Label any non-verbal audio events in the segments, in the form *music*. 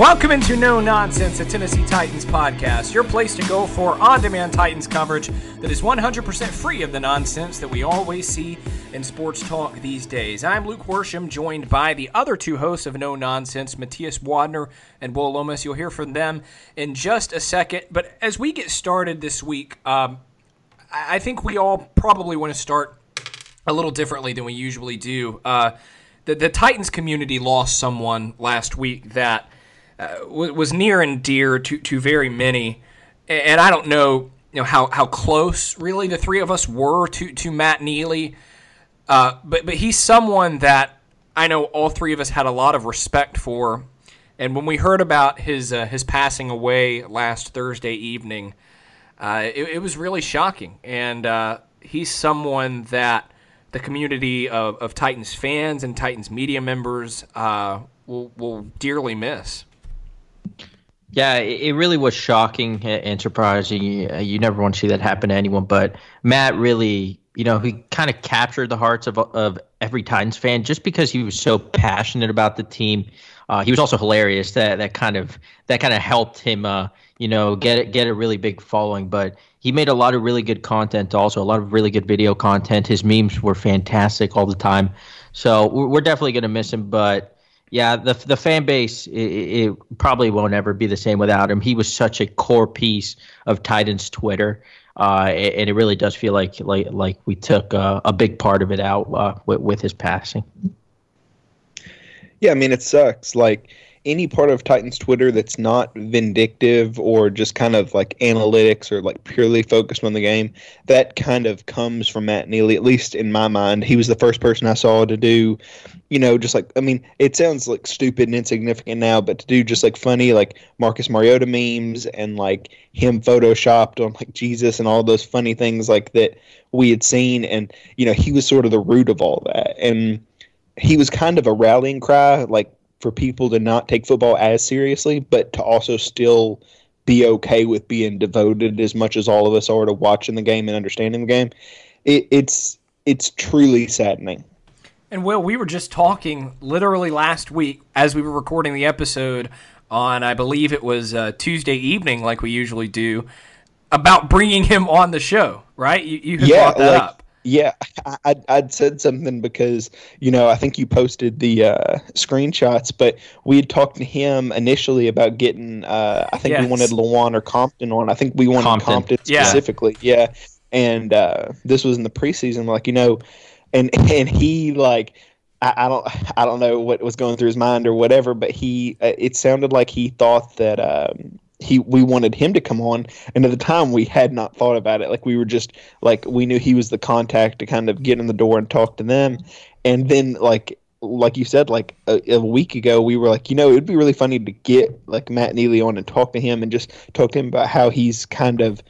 Welcome into No Nonsense, a Tennessee Titans podcast, your place to go for on demand Titans coverage that is 100% free of the nonsense that we always see in sports talk these days. I'm Luke Worsham, joined by the other two hosts of No Nonsense, Matthias Wadner and Will Lomas. You'll hear from them in just a second. But as we get started this week, um, I think we all probably want to start a little differently than we usually do. Uh, the, the Titans community lost someone last week that uh, was near and dear to, to very many. And I don't know, you know how, how close really the three of us were to, to Matt Neely. Uh, but but he's someone that I know all three of us had a lot of respect for. And when we heard about his uh, his passing away last Thursday evening, uh, it, it, was really shocking. And uh, he's someone that the community of, of Titans fans and Titans media members uh, will will dearly miss. Yeah, it really was shocking and surprising. You never want to see that happen to anyone, but Matt really, you know, he kind of captured the hearts of of every Titans fan just because he was so passionate about the team. Uh, he was also hilarious. That that kind of that kind of helped him, uh, you know, get get a really big following. But he made a lot of really good content, also a lot of really good video content. His memes were fantastic all the time. So we're, definitely gonna miss him, but yeah, the the fan base it, it, probably won't ever be the same without him. He was such a core piece of Titans Twitter, uh, and it really does feel like like like we took uh, a big part of it out uh, with, with his passing. Yeah, I mean it sucks. Like any part of Titans Twitter that's not vindictive or just kind of like analytics or like purely focused on the game, that kind of comes from Matt Neely, at least in my mind. He was the first person I saw to do, you know, just like, I mean, it sounds like stupid and insignificant now, but to do just like funny, like Marcus Mariota memes and like him photoshopped on like Jesus and all those funny things like that we had seen. And, you know, he was sort of the root of all that. And, he was kind of a rallying cry, like for people to not take football as seriously, but to also still be okay with being devoted as much as all of us are to watching the game and understanding the game. It, it's it's truly saddening. And Will, we were just talking literally last week as we were recording the episode on, I believe it was uh, Tuesday evening, like we usually do, about bringing him on the show. Right? You, you yeah, brought that like, up. Yeah, I, I'd said something because you know I think you posted the uh, screenshots, but we had talked to him initially about getting. Uh, I think yes. we wanted Lewan or Compton on. I think we wanted Compton, Compton specifically. Yeah, yeah. and uh, this was in the preseason. Like you know, and *laughs* and he like I, I, don't I don't know what was going through his mind or whatever, but he uh, it sounded like he thought that. Um, he we wanted him to come on and at the time we had not thought about it like we were just like we knew he was the contact to kind of get in the door and talk to them and then like like you said like a, a week ago we were like you know it'd be really funny to get like Matt Neely on and talk to him and just talk to him about how he's kind of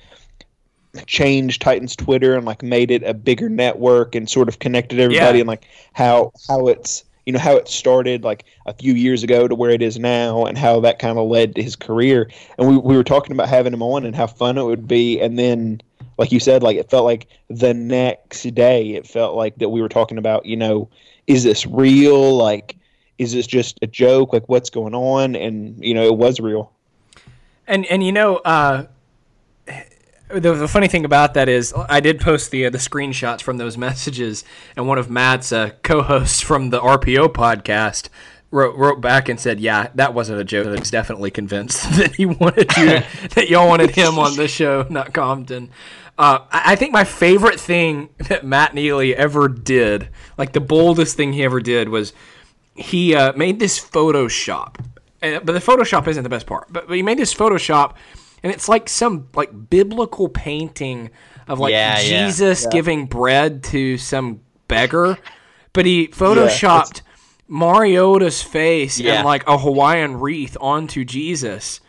changed Titans Twitter and like made it a bigger network and sort of connected everybody yeah. and like how how it's you know how it started like a few years ago to where it is now and how that kind of led to his career. And we, we were talking about having him on and how fun it would be. And then like you said like it felt like the next day it felt like that we were talking about you know is this real? Like is this just a joke? Like what's going on? And you know it was real. And and you know uh the, the, funny thing about that is, I did post the uh, the screenshots from those *laughs* messages, and one of Matt's uh, co-hosts from the RPO podcast wrote wrote back and said, "Yeah, that wasn't a joke. He's definitely convinced *laughs* that he wanted you *laughs* that y'all wanted him on this show, not Compton." Uh, I think my favorite thing that Matt Neely ever did, like the boldest thing he ever did, was he uh, made this Photoshop. but the Photoshop isn't the best part. But, but he made this Photoshop, and it's like some like biblical painting of like yeah, Jesus yeah. giving bread to some beggar. But he photoshopped yeah, Mariota's face yeah. and like a Hawaiian wreath onto Jesus.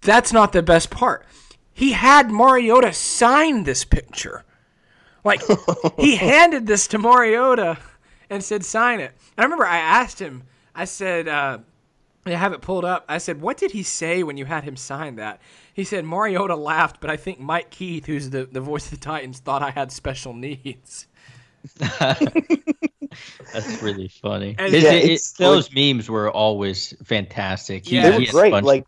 That's not the best part. He had Mariota sign this picture. Like *laughs* he handed this to Mariota and said, "Sign it." And I remember I asked him. I said, uh, "I have it pulled up." I said, "What did he say when you had him sign that?" He said, "Mariota laughed, but I think Mike Keith, who's the the voice of the Titans, thought I had special needs." *laughs* That's really funny. And, yeah, it, it, those like, memes were always fantastic. Yeah, they were great. Like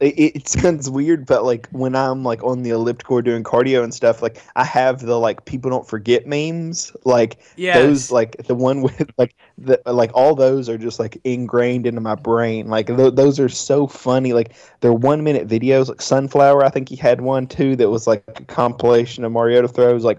it, it, sounds weird, but like when I'm like on the elliptical doing cardio and stuff, like I have the like people don't forget memes. Like yes. those, like the one with like the like all those are just like ingrained into my brain. Like th- those are so funny. Like they're one minute videos. Like Sunflower, I think he had one too that was like a compilation of Mariota throws. Like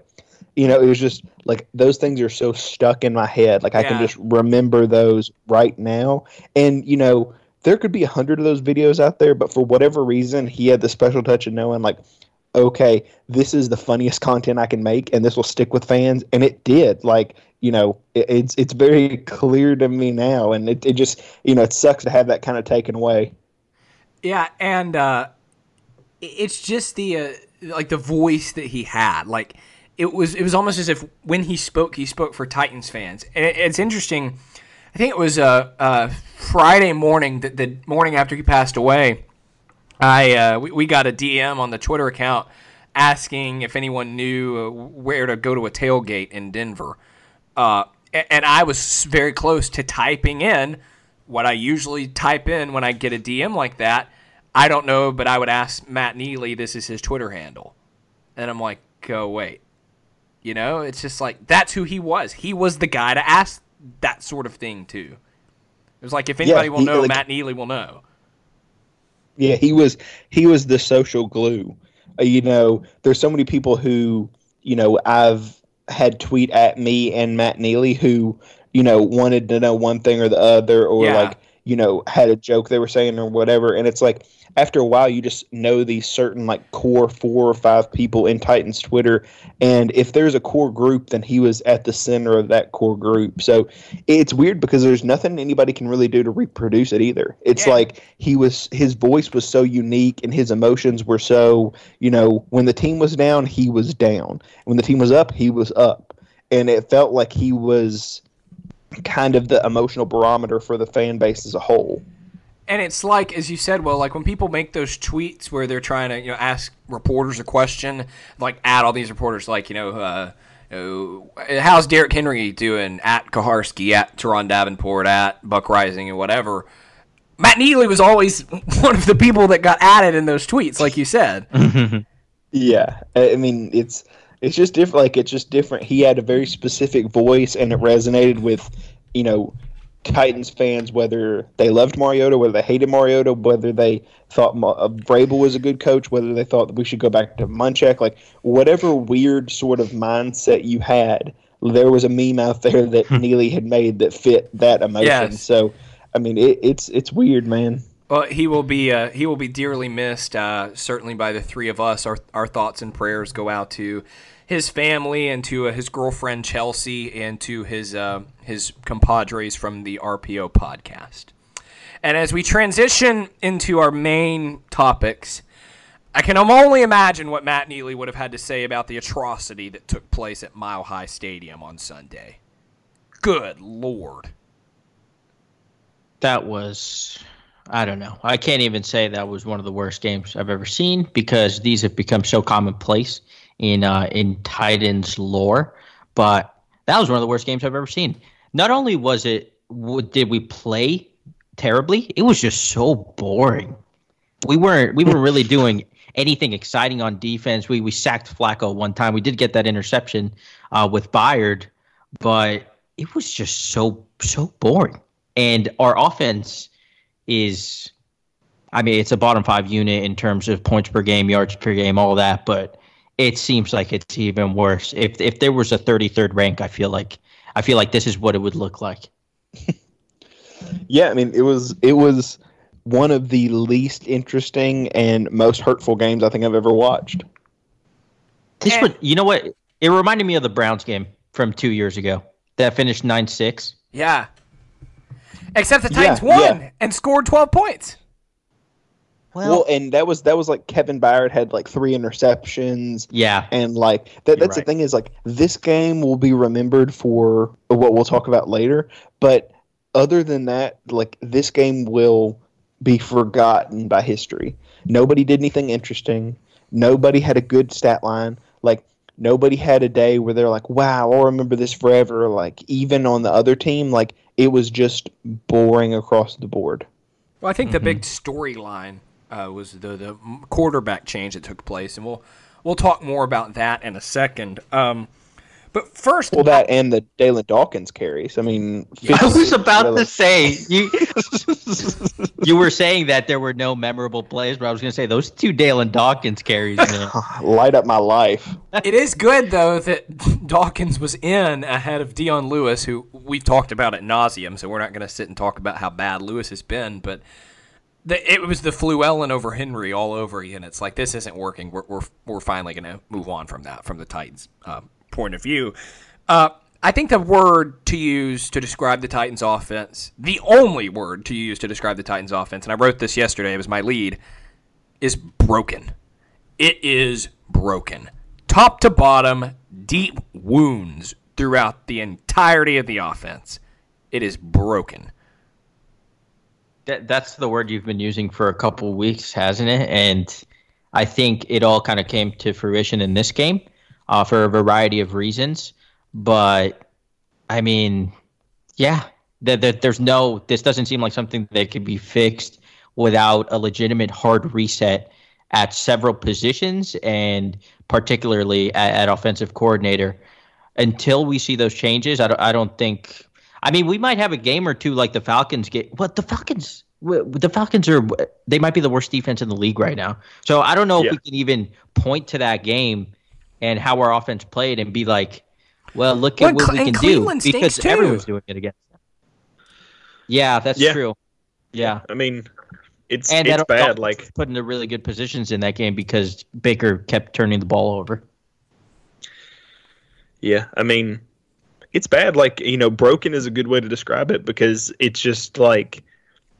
you know, it was just like those things are so stuck in my head. Like I can just remember those right now. And you know, there could be a hundred of those videos out there, but for whatever reason, he had the special touch of knowing like, okay, this is the funniest content I can make, and this will stick with fans, and it did. Like, you know, it, it's it's very clear to me now, and it, it just you know it sucks to have that kind of taken away. Yeah, and uh, it's just the uh, like the voice that he had, like it was it was almost as if when he spoke, he spoke for Titans fans. And it, it's interesting. I think it was uh, uh, Friday morning, the, the, morning after he passed away. I uh, we, we got a DM on the Twitter account asking if anyone knew uh, where to go to a tailgate in Denver, uh, and I was very close to typing in what I usually type in when I get a DM like that. I don't know, but I would ask Matt Neely. This is his Twitter handle, and I'm like, go wait you know, it's just like that's who he was. He was the guy to ask that sort of thing too. It was like if anybody yeah, will know, like, Matt Neely will know. Yeah, he was he was the social glue. Uh, you know, there's so many people who, you know, I've had tweet at me and Matt Neely who, you know, wanted to know one thing or the other or yeah. like, you know, had a joke they were saying or whatever. And it's like after a while you just know these certain like core four or five people in Titans Twitter and if there's a core group then he was at the center of that core group. So it's weird because there's nothing anybody can really do to reproduce it either. It's yeah. like he was his voice was so unique and his emotions were so, you know, when the team was down, he was down. When the team was up, he was up. And it felt like he was kind of the emotional barometer for the fan base as a whole. And it's like as you said well like when people make those tweets where they're trying to you know ask reporters a question like add all these reporters like you know uh, uh, how's Derrick Henry doing at Kuharsky at Turron Davenport at Buck Reising, and whatever. Matt Neely was always *laughs* one of the people that got added in those tweets like you said. *laughs* Yeah I mean it's it's just different like it's just different. He had a very specific voice and it resonated with you know Titans fans, whether they loved Mariota, whether they hated Mariota, whether they thought uh, Vrabel was a good coach, whether they thought that we should go back to Munchak, like whatever weird sort of mindset you had, there was a meme out there that. *laughs* Neely had made that fit that emotion. Yes. So, I mean, it, it's it's weird, man. Well, he will be uh, he will be dearly missed. Uh, certainly by the three of us. Our our thoughts and prayers go out to his family and to uh, his girlfriend Chelsea and to his uh, his compadres from the RPO podcast. And as we transition into our main topics, I can only imagine what Matt Neely would have had to say about the atrocity that took place at Mile High Stadium on Sunday. Good lord. That was I don't know. I can't even say that was one of the worst games I've ever seen because these have become so commonplace in uh, in Titans lore. But that was one of the worst games I've ever seen. Not only was it did we play terribly, it was just so boring. We weren't we weren't really doing anything exciting on defense. We we sacked Flacco one time. We did get that interception uh, with Byard, but it was just so so boring. and our offense is, I mean, it's a bottom five unit in terms of points per game, yards per game, all that, but it seems like it's even worse. If if there was a 33rd rank, I feel like I feel like this is what it would look like. *laughs* yeah, I mean, it was it was one of the least interesting and most hurtful games I think I've ever watched. This would, you know what? It reminded me of the Browns game from two years ago that finished nine six. Yeah. Except the Titans yeah, won yeah. and scored twelve points. Well, well, and that was that was like Kevin Byard had like three interceptions. Yeah, and like that, that's right. the thing is like this game will be remembered for what we'll talk about later. But other than that, like this game will be forgotten by history. Nobody did anything interesting. Nobody had a good stat line. Like nobody had a day where they're like, "Wow, I'll remember this forever." Like even on the other team, like it was just boring across the board. Well, I think mm-hmm. the big storyline uh, was the the quarterback change that took place, and we'll we'll talk more about that in a second. Um, but first, well, that and the Dalyn Dawkins carries. I mean, I was about to say you. *laughs* you were saying that there were no memorable plays, but I was going to say those two Dalyn Dawkins carries. *laughs* Light up my life. it is good though that *laughs* Dawkins was in ahead of Dion Lewis, who we've talked about at nauseum. So we're not going to sit and talk about how bad Lewis has been, but. The, it was the Fluellen over Henry all over again. It's like this isn't working. We're we're, we're finally going to move on from that from the Titans. Um, point of view. Uh, I think the word to use to describe the Titans offense, the only word to use to describe the Titans offense, and I wrote this yesterday, it was my lead, is broken. It is broken. Top to bottom, deep wounds throughout the entirety of the offense. It is broken. That, that's the word you've been using for a couple weeks, hasn't it? And I think it all kind of came to fruition in this game uh, for a variety of reasons. But I mean, yeah, that the, there's no. This doesn't seem like something that could be fixed without a legitimate hard reset at several positions and particularly at, at offensive coordinator. Until we see those changes, I don't, I don't think. I mean, we might have a game or two like the Falcons get. What the Falcons? The Falcons are. They might be the worst defense in the league right now. So I don't know yeah. if we can even point to that game and how our offense played and be like, well, look well, at what we can Cleveland do because too. everyone's doing it against them. Yeah, that's yeah. true. Yeah, I mean, it's and it's bad. Like put into really good positions in that game because Baker kept turning the ball over. Yeah, I mean, it's bad. Like you know, broken is a good way to describe it because it's just like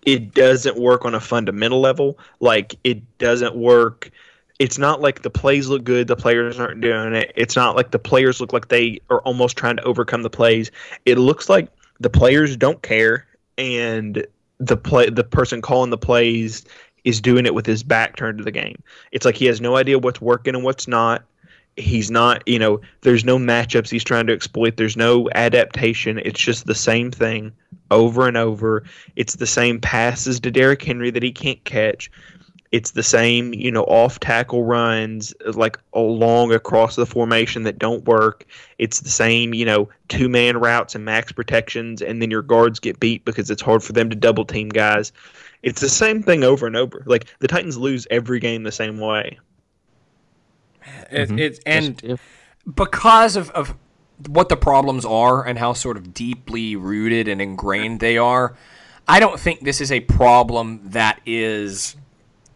it doesn't work on a fundamental level. Like it doesn't work it's not like the plays look good, the players aren't doing it. It's not like the players look like they are almost trying to overcome the plays. It looks like the players don't care and the play the person calling the plays is doing it with his back turned to the game. It's like he has no idea what's working and what's not. He's not, you know, there's no matchups he's trying to exploit. There's no adaptation. It's just the same thing over and over. It's the same passes to Derrick Henry that he can't catch it's the same, you know, off tackle runs like along across the formation that don't work. It's the same, you know, two man routes and max protections, and then your guards get beat because it's hard for them to double team guys. It's the same thing over and over. Like the Titans lose every game the same way. It, mm-hmm. It's and because of, of what the problems are and how sort of deeply rooted and ingrained they are, I don't think this is a problem that is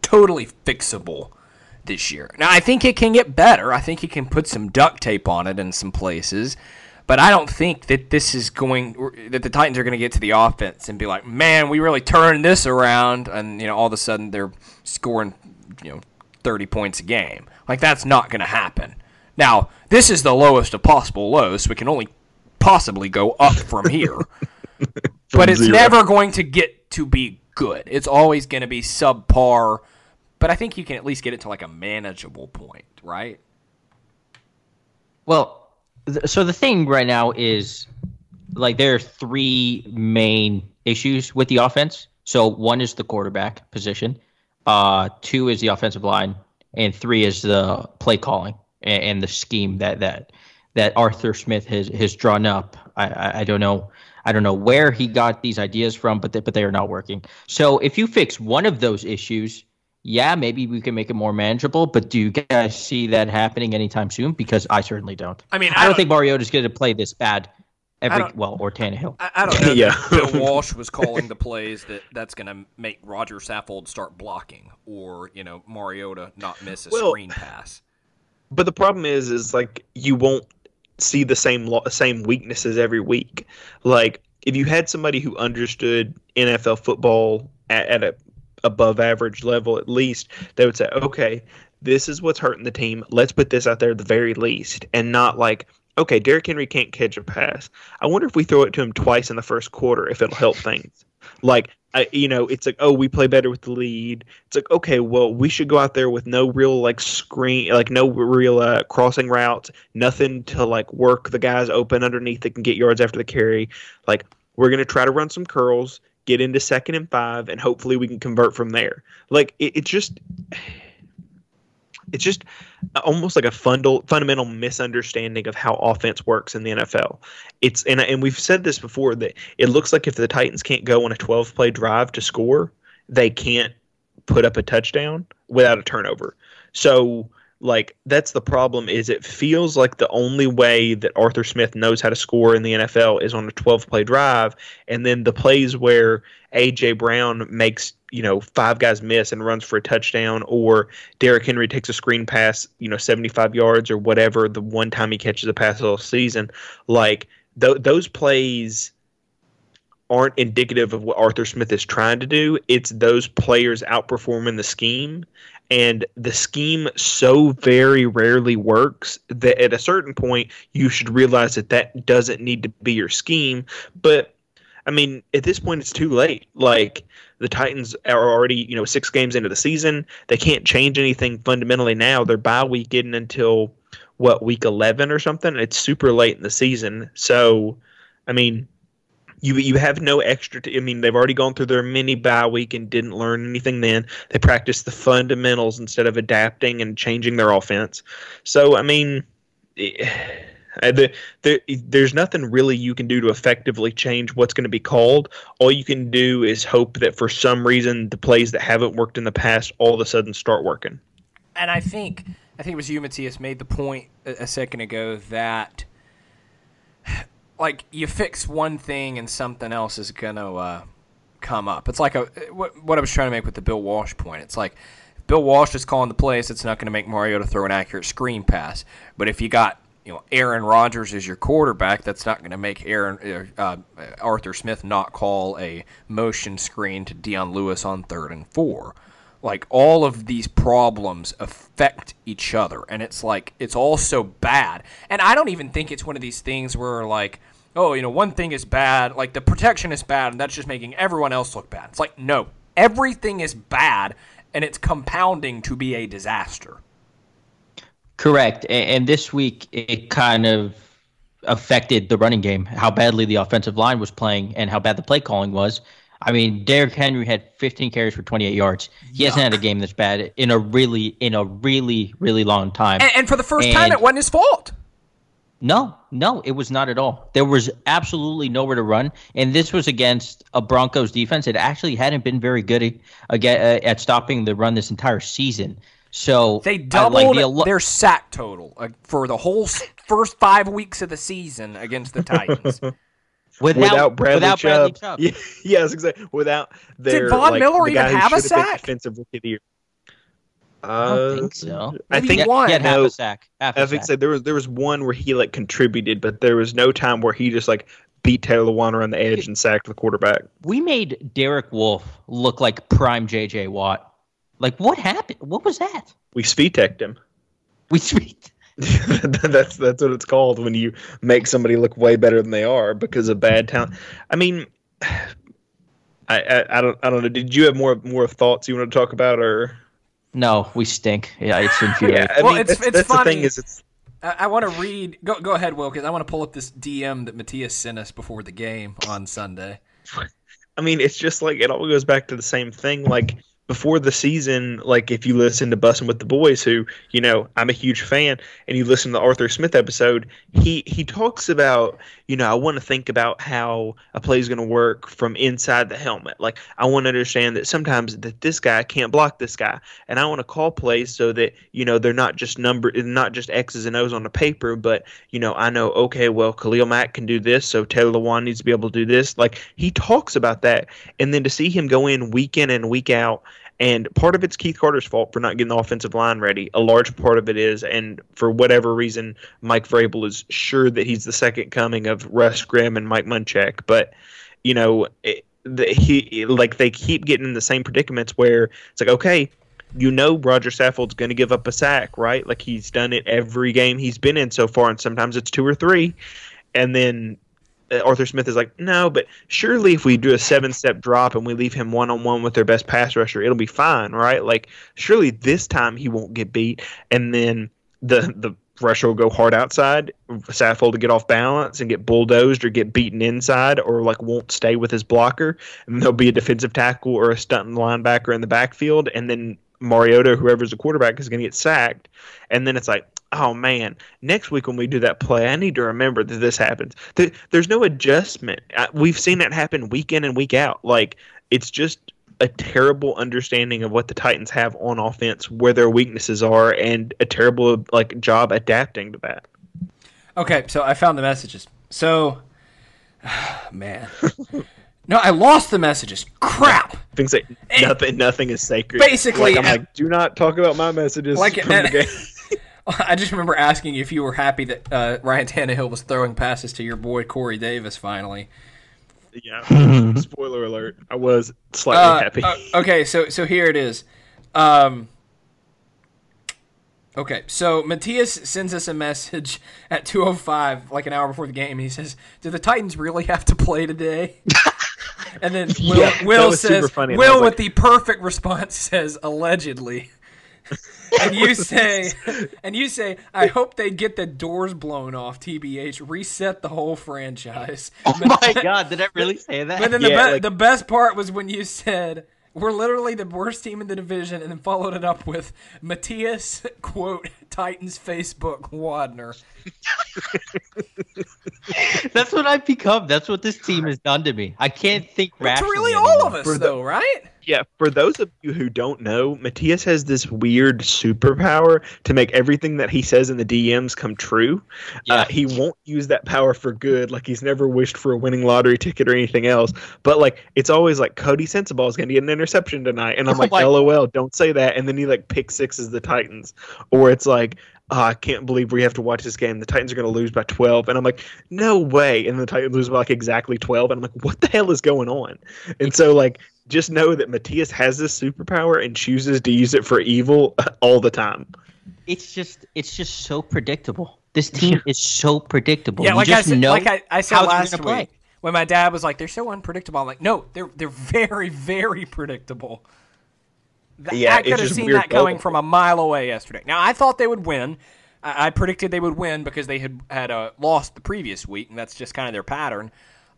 totally fixable this year. Now, I think it can get better. I think you can put some duct tape on it in some places. But I don't think that this is going that the Titans are going to get to the offense and be like, "Man, we really turned this around," and you know, all of a sudden they're scoring, you know, 30 points a game. Like that's not going to happen. Now, this is the lowest of possible lows, so we can only possibly go up from here. *laughs* but it's zero. never going to get to be good. It's always going to be subpar but I think you can at least get it to like a manageable point, right? Well, th- so the thing right now is like there are three main issues with the offense. So one is the quarterback position, uh, two is the offensive line, and three is the play calling and, and the scheme that that that Arthur Smith has has drawn up. I, I, I don't know. I don't know where he got these ideas from, but they, but they are not working. So if you fix one of those issues, yeah, maybe we can make it more manageable. But do you guys see that happening anytime soon? Because I certainly don't. I mean, I, I don't, don't think Mariota's going to play this bad every well or Tannehill. I, I don't *laughs* know. Yeah. Bill *laughs* Walsh was calling the plays that that's going to make Roger Saffold start blocking, or you know Mariota not miss a Well, screen pass. But the problem is, is like you won't see the same lo- same weaknesses every week. Like if you had somebody who understood NFL football at, at a above average level, at least they would say, okay, this is what's hurting the team. Let's put this out there at the very least, and not like. Okay, Derrick Henry can't catch a pass. I wonder if we throw it to him twice in the first quarter if it'll help things. Like, I, you know, it's like, oh, we play better with the lead. It's like, okay, well, we should go out there with no real like screen, like no real uh, crossing routes, nothing to like work the guys open underneath that can get yards after the carry. Like, we're gonna try to run some curls, get into second and five, and hopefully we can convert from there. Like, it, it's just. It's just almost like a fundal, fundamental misunderstanding of how offense works in the NFL. It's and and we've said this before that it looks like if the Titans can't go on a 12 play drive to score, they can't put up a touchdown without a turnover. So like that's the problem is it feels like the only way that Arthur Smith knows how to score in the NFL is on a 12 play drive and then the plays where AJ Brown makes you know five guys miss and runs for a touchdown or Derrick Henry takes a screen pass you know 75 yards or whatever the one time he catches a pass all season. Like th- those plays aren't indicative of what Arthur Smith is trying to do. It's those players outperforming the scheme and the scheme so very rarely works that at a certain point you should realize that that doesn't need to be your scheme. But I mean, at this point, it's too late. Like the Titans are already, you know, six games into the season. They can't change anything fundamentally now. Their bye week isn't until what week eleven or something. It's super late in the season. So, I mean, you you have no extra. T- I mean, they've already gone through their mini bye week and didn't learn anything. Then they practiced the fundamentals instead of adapting and changing their offense. So, I mean. It, the, the, there's nothing really you can do to effectively change what's going to be called. All you can do is hope that for some reason the plays that haven't worked in the past all of a sudden start working. And I think I think it was you, Matthias, made the point a, a second ago that *sighs* like you fix one thing and something else is gonna uh, come up. It's like a what, what I was trying to make with the Bill Walsh point. It's like Bill Walsh is calling the plays, it's not going to make Mariota throw an accurate screen pass. But if you got you know Aaron Rodgers is your quarterback, that's not going to make Aaron uh, Arthur Smith not call a motion screen to Dion Lewis on third and four. Like all of these problems affect each other, and it's like it's all so bad. And I don't even think it's one of these things where like, oh, you know, one thing is bad, like the protection is bad, and that's just making everyone else look bad. It's like no, everything is bad, and it's compounding to be a disaster. Correct. And this week, it kind of affected the running game, how badly the offensive line was playing and how bad the play calling was. I mean, Derrick Henry had 15 carries for 28 yards. He Yuck. hasn't had a game this bad in a really, in a really, really long time. And, and for the first and time, it wasn't his fault. No, no, it was not at all. There was absolutely nowhere to run, and this was against a Broncos defense that actually hadn't been very good at, at stopping the run this entire season. So they doubled like the, their sack total uh, for the whole first five weeks of the season against the Titans. *laughs* without, without, Bradley, without Chubb. Bradley Chubb. *laughs* Yeah, yes, exactly. Without their did Von like, Miller even have a sack? Defensive rookie of the year. Uh, I don't think so. I Maybe think one. He had half no, a sack. Half a I think sack. so. There was there was one where he like contributed, but there was no time where he just like beat Taylor Lewan around the edge and sacked the quarterback. We made Derek Wolfe look like prime JJ Watt. Like what happened? What was that? We speed-teched him. We speed. *laughs* that's that's what it's called when you make somebody look way better than they are because of bad talent. I mean, I, I, I don't I don't know. Did you have more more thoughts you want to talk about or? No, we stink. Yeah, it's *laughs* infuriating. Yeah, I Well, mean, it's- that's, it's that's the funny. thing is it's I, I want to read. Go go ahead, Will, because I want to pull up this DM that Matthias sent us before the game on Sunday. I mean, it's just like it all goes back to the same thing. Like before the season, like if you listen to Bussin' with the Boys, who you know I'm a huge fan, and you listen to the Arthur Smith episode, he he talks about you know I want to think about how a play is going to work from inside the helmet. Like I want to understand that sometimes that this guy can't block this guy, and I want to call plays so that you know they're not just number not just X's and O's on the paper, but you know I know okay well Khalil Mack can do this, so Taylor Lewan needs to be able to do this. Like he talks about that, and then to see him go in week in and week out and part of it's Keith Carter's fault for not getting the offensive line ready. A large part of it is, and for whatever reason, Mike Vrabel is sure that he's the second coming of Russ Grimm and Mike Munchak. But you know, it, the, he like they keep getting in the same predicaments where it's like, okay, you know, Roger Saffold's going to give up a sack, right? Like he's done it every game he's been in so far, and sometimes it's two or three. And then Uh, Arthur Smith is like, no, but surely if we do a seven step drop and we leave him one on one with their best pass rusher, it'll be fine, right? Like, surely this time he won't get beat. And then the the rusher will go hard outside, Saffold to get off balance and get bulldozed or get beaten inside or like won't stay with his blocker. And there'll be a defensive tackle or a stunting linebacker in the backfield. And then Mariota, whoever's the quarterback, is going to get sacked. And then it's like, oh man, next week when we do that play, I need to remember that this happens. There's no adjustment. We've seen that happen week in and week out. Like, it's just a terrible understanding of what the Titans have on offense, where their weaknesses are, and a terrible like job adapting to that. Okay, so I found the messages. So, *sighs* man. No, I lost the messages. Crap. *laughs* Things like nothing, nothing is sacred. Basically, like, I'm like, do not talk about my messages. Like, from the game. *laughs* *laughs* I just remember asking if you were happy that uh, Ryan Tannehill was throwing passes to your boy Corey Davis finally. Yeah. *laughs* Spoiler alert. I was slightly uh, happy. Uh, okay, so so here it is. Um, okay, so Matthias sends us a message *laughs* at 2:05, like an hour before the game. He says, "Do the Titans really have to play today?" and then Will, yeah, Will says, "Will with like, the perfect response says allegedly." And you say, and you say, I hope they get the doors blown off. Tbh, reset the whole franchise. *laughs* Oh my god, did I really say that? But then yeah, the, be- like- the best part was when you said. We're literally the worst team in the division, and then followed it up with Matthias *laughs* quote Titans Facebook Wadner. *laughs* That's what I've become. That's what this team has done to me. I can't think. It's really all of us, For though, the, right? Yeah, for those of you who don't know, Matthias has this weird superpower to make everything that he says in the DMs come true. Uh, yeah. Uh, he won't use that power for good. Like he's never wished for a winning lottery ticket or anything else. But like it's always like Coty Sensabaugh is going to get an interception tonight, and I'm *laughs* oh like, LOL, don't say that. And then he like pick sixes the Titans, or it's like oh, I can't believe we have to watch this game. The Titans are going to lose by 12. And I'm like, no way. And the Titans lose by like exactly 12. And I'm like, what the hell is going on? And so, like, just know that Matthias has this superpower and chooses to use it for evil *laughs* all the time. It's just it's just so predictable. This team *laughs* is so predictable. Yeah, you like I said, like I, I said last week play. when my dad was like, "They're so unpredictable." I'm like, "No, they're they're *laughs* very very predictable." Yeah, I could have seen that coming from a mile away yesterday. Now I thought they would win. I, I predicted they would win because they had had uh, lost the previous week, and that's just kind of their pattern.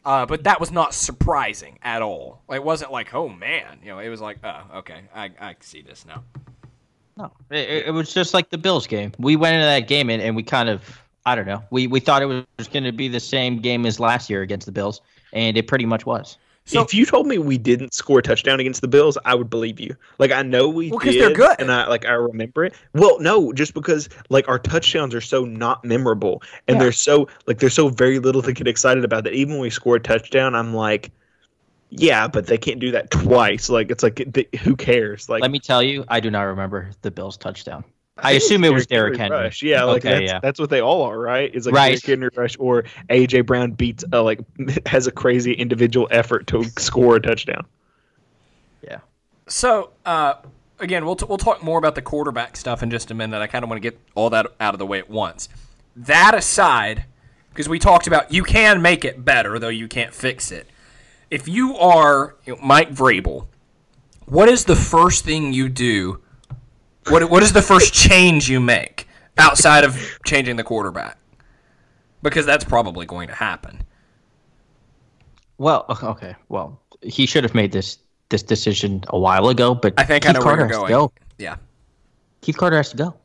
Uh, but that was not surprising at all. It wasn't like, oh man, you know, it was like, oh, okay, I, I see this now. No, it, it was just like the Bills game. We went into that game and, and we kind of, I don't know, we, we thought it was going to be the same game as last year against the Bills, and it pretty much was. So, if you told me we didn't score a touchdown against the Bills, I would believe you. Like I know we well, because they're good, and I like I remember it. Well, no, just because like our touchdowns are so not memorable, and yeah. they're so like there's so very little to get excited about that. Even when we score a touchdown, I'm like, yeah, but they can't do that twice. Like it's like who cares? Like let me tell you, I do not remember the Bills touchdown. I, assume it was Derrick Henry. Rush. Yeah, like okay, that's, yeah. that's what they all are, right? It's like right. Derrick Henry Rush or AJ Brown beats uh, like *laughs* has a crazy individual effort to score a touchdown. Yeah. So uh, again, we'll t- we'll talk more about the quarterback stuff in just a minute. I kind of want to get all that out of the way at once. That aside, because we talked about you can make it better, though you can't fix it. If you are you know, Mike Vrabel, what is the first thing you do what what is the first change you make outside of changing the quarterback? Because that's probably going to happen. Well, *laughs* okay. Well, he should have made this this decision a while ago, but I think Keith I know Carter where you're going. Go. Yeah, Keith Carter has to go.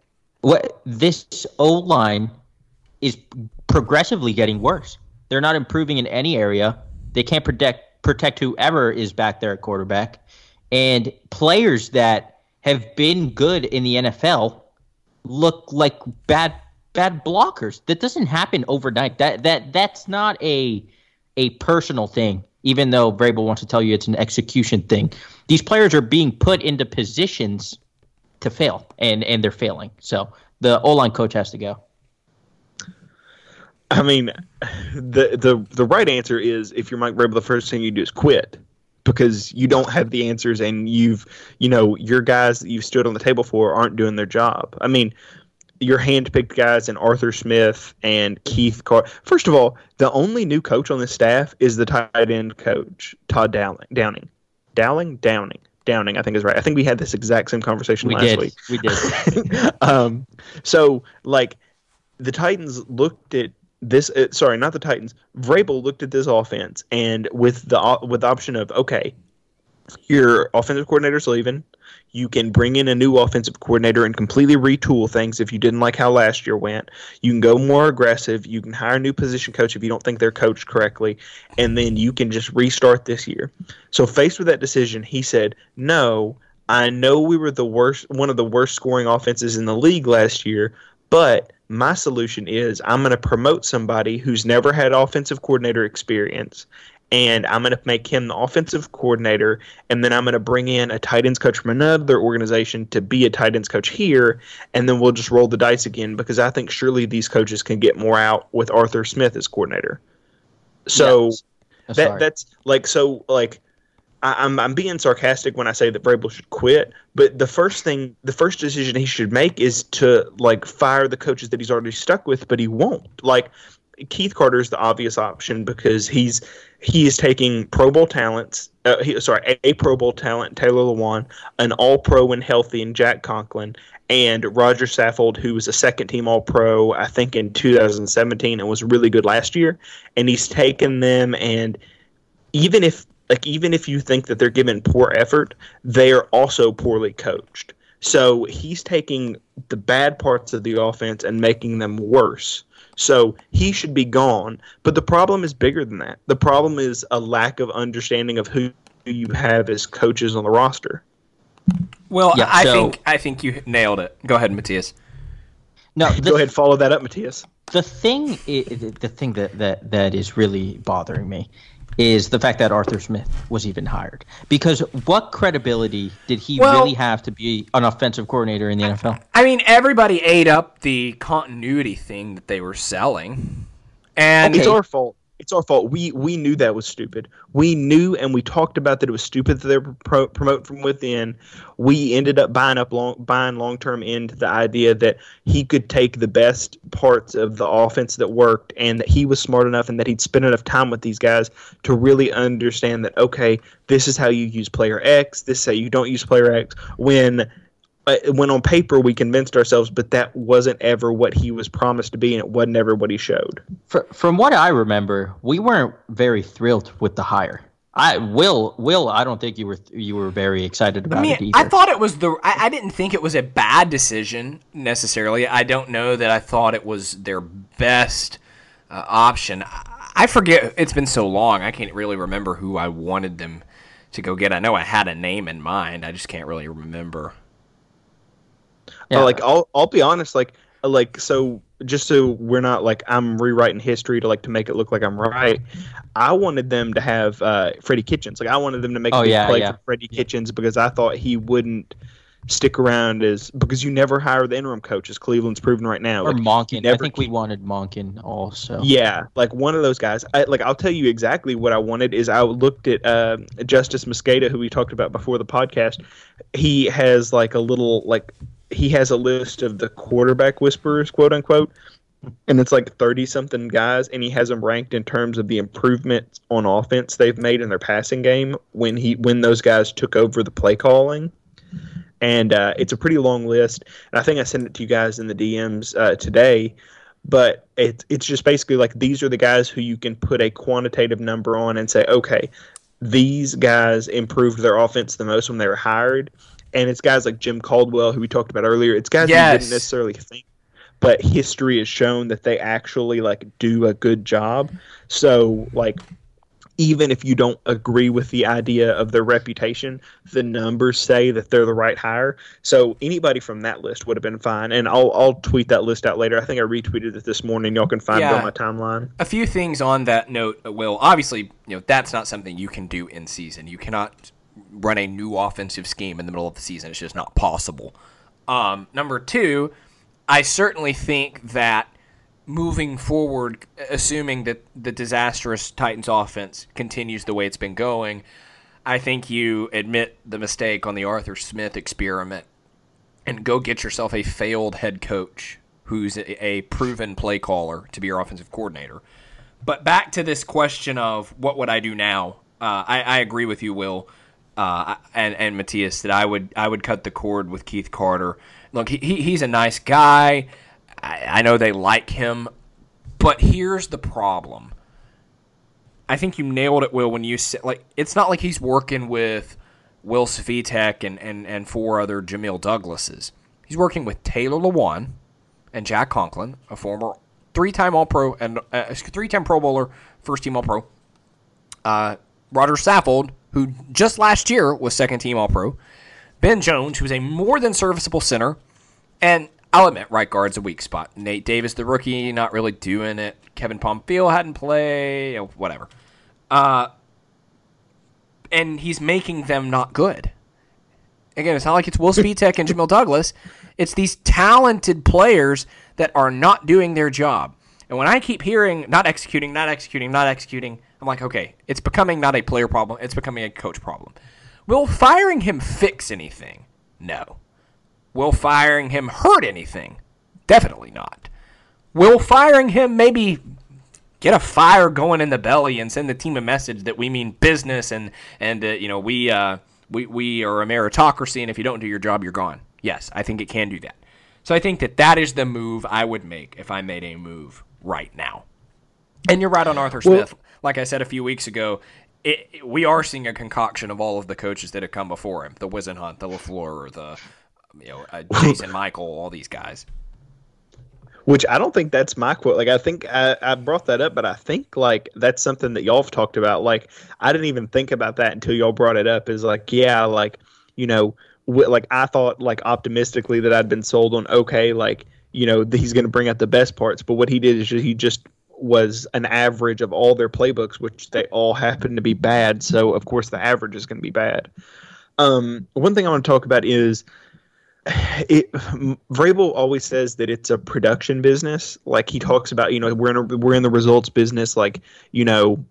What this O line is progressively getting worse. They're not improving in any area. They can't protect protect whoever is back there at quarterback, and players that have been good in the NFL look like bad bad blockers. That doesn't happen overnight. That that that's not a a personal thing. Even though Vrabel wants to tell you it's an execution thing, these players are being put into positions to fail, and and they're failing. So the O line coach has to go. I mean, the the the right answer is if you're Mike Vrabel, the first thing you do is quit because you don't have the answers and you've you know your guys that you've stood on the table for aren't doing their job. I mean, your handpicked guys and Arthur Smith and Keith Carr. First of all, the only new coach on the staff is the tight end coach Todd Dowling. Downing, Dowling, Downing. Downing, I think is right. I think we had this exact same conversation we last did. week. We did. *laughs* um, so like the Titans looked at this uh, sorry not the titans. Vrabel looked at this offense and with the with the option of okay your offensive coordinator's leaving. You can bring in a new offensive coordinator and completely retool things if you didn't like how last year went. You can go more aggressive. You can hire a new position coach if you don't think they're coached correctly. And then you can just restart this year. So faced with that decision he said no I know we were the worst, one of the worst scoring offenses in the league last year, but my solution is I'm going to promote somebody who's never had offensive coordinator experience and I'm going to make him the offensive coordinator, and then I'm going to bring in a tight ends coach from another organization to be a tight ends coach here, and then we'll just roll the dice again because I think surely these coaches can get more out with Arthur Smith as coordinator. So yes. that that's like so like I, am I'm being sarcastic when I say that Vrabel should quit, but the first thing, the first decision he should make is to like fire the coaches that he's already stuck with, but he won't. Like Keith Carter is the obvious option because he's he is taking Pro Bowl talents. Uh, he, sorry, a, a, Pro Bowl talent, Taylor Lewan, an All Pro and healthy, and Jack Conklin, and Roger Saffold, who was a second team All Pro, I think in 2017, and was really good last year. And he's taken them, and even if like even if you think that they're given poor effort, they are also poorly coached. So he's taking the bad parts of the offense and making them worse. So he should be gone. But the problem is bigger than that. The problem is a lack of understanding of who you have as coaches on the roster. Well, yeah, I so, think I think you nailed it. Go ahead, Matthias. No, *laughs* the, go ahead, follow that up, Matthias. The thing, the thing that, that that is really bothering me is the fact that Arthur Smith was even hired. Because what credibility did he well, really have to be an offensive coordinator in the NFL? I mean, everybody ate up the continuity thing that they were selling. And okay. it's our fault it's our fault. We we knew that was stupid. We knew and we talked about that it was stupid that they were pro- promote from within. We ended up buying up long buying long term into the idea that he could take the best parts of the offense that worked and that he was smart enough and that he'd spend enough time with these guys to really understand that okay, this is how you use player X. This is how you don't use player X. When when on paper we convinced ourselves, but that wasn't ever what he was promised to be, and it wasn't ever what he showed. For, from what I remember, we weren't very thrilled with the hire. I will will I don't think you were you were very excited about I mean, it either. I thought it was the I, I, didn't think it was a bad decision necessarily. I don't know that I thought it was their best uh, option. I, I forget it's been so long. I can't really remember who I wanted them to go get. I know I had a name in mind. I just can't really remember. Yeah. like I'll I'll be honest, like like so just so we're not like I'm rewriting history to like to make it look like I'm right. I wanted them to have uh, Freddie Kitchens. Like I wanted them to make oh, a yeah, play yeah. for Freddie Kitchens because I thought he wouldn't stick around as because you never hire the interim coach as Cleveland's proven right now. Or like, Monken. I think we wanted Monken also. Yeah, like one of those guys. I, like I'll tell you exactly what I wanted is I looked at uh, Justis Mosqueda, who we talked about before the podcast. He has like a little like he has a list of the quarterback whisperers, quote unquote, and it's like 30 something guys and he has them ranked in terms of the improvements on offense they've made in their passing game when he when those guys took over the play calling and uh, it's a pretty long list and i think i sent it to you guys in the dms uh, today but it's it's just basically like these are the guys who you can put a quantitative number on and say okay these guys improved their offense the most when they were hired. And it's guys like Jim Caldwell, who we talked about earlier. It's guys yes. who didn't necessarily think, but history has shown that they actually like do a good job. So like even if you don't agree with the idea of their reputation, the numbers say that they're the right hire. So anybody from that list would have been fine. And I'll I'll tweet that list out later. I think I retweeted it this morning. Y'all can find yeah. it on my timeline. A few things on that note, Will. Obviously, you know that's not something you can do in season. You cannot run a new offensive scheme in the middle of the season. It's just not possible. Um, number two, I certainly think that moving forward, assuming that the disastrous Titans offense continues the way it's been going, I think you admit the mistake on the Arthur Smith experiment and go get yourself a failed head coach who's a, proven play caller to be your offensive coordinator. But back to this question of what would I do now? Uh, I, I, agree with you, Will, uh, and and Matthias that I would I would cut the cord with Keith Carter. Look, he, he's a nice guy. I, I know they like him, but here's the problem. I think you nailed it, Will, when you said like it's not like he's working with Will Svitek and, and, and four other Jamil Douglases. He's working with Taylor Lewan and Jack Conklin, a former three-time All-Pro and uh, three-time Pro Bowler, first-team All-Pro. Uh, Roger Saffold, who just last year was second-team All-Pro. Ben Jones, who's a more than serviceable center, and I'll admit, right guard's a weak spot. Nate Davis, the rookie, not really doing it. Kevin Pamphile hadn't played, whatever. Uh, and he's making them not good. Again, it's not like it's Will Svitek and Jamil Douglas. It's these talented players that are not doing their job. And when I keep hearing not executing, not executing, not executing, I'm like, okay, it's becoming not a player problem, it's becoming a coach problem. Will firing him fix anything? No. Will firing him hurt anything? Definitely not. Will firing him maybe get a fire going in the belly and send the team a message that we mean business and and uh, you know we uh, we we are a meritocracy and if you don't do your job you're gone. Yes, I think it can do that. So I think that that is the move I would make if I made a move right now. And you're right on Arthur Smith. Well, like I said a few weeks ago, it, it, we are seeing a concoction of all of the coaches that have come before him: the Whisenhunt, the Lafleur, the you know, uh, *laughs* Jason Michael, all these guys. Which I don't think that's my quote. Like I think I, I brought that up, but I think like that's something that y'all have talked about. Like I didn't even think about that until y'all brought it up. Is like yeah, like you know, wh- like I thought like optimistically that I'd been sold on okay, like you know he's going to bring out the best parts, but what he did is he just was an average of all their playbooks, which they all happen to be bad. So of course the average is going to be bad. Um, one thing I want to talk about is *sighs* it Vrabel always says that it's a production business. Like he talks about, you know, we're in a, we're in the results business. Like you know,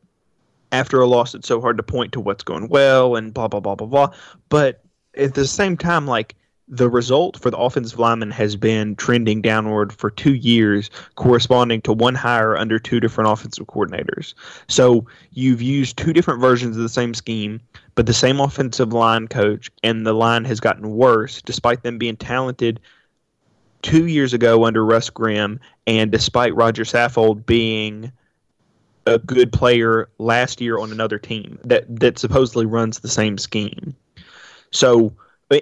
after a loss, it's so hard to point to what's going well and blah blah blah blah blah. But at the same time, like the result for the offensive lineman has been trending downward for two years, corresponding to one hire under two different offensive coordinators. So you've used two different versions of the same scheme, but the same offensive line coach, and the line has gotten worse despite them being talented two years ago under Russ Grimm, and despite Roger Saffold being a good player last year on another team that that supposedly runs the same scheme. So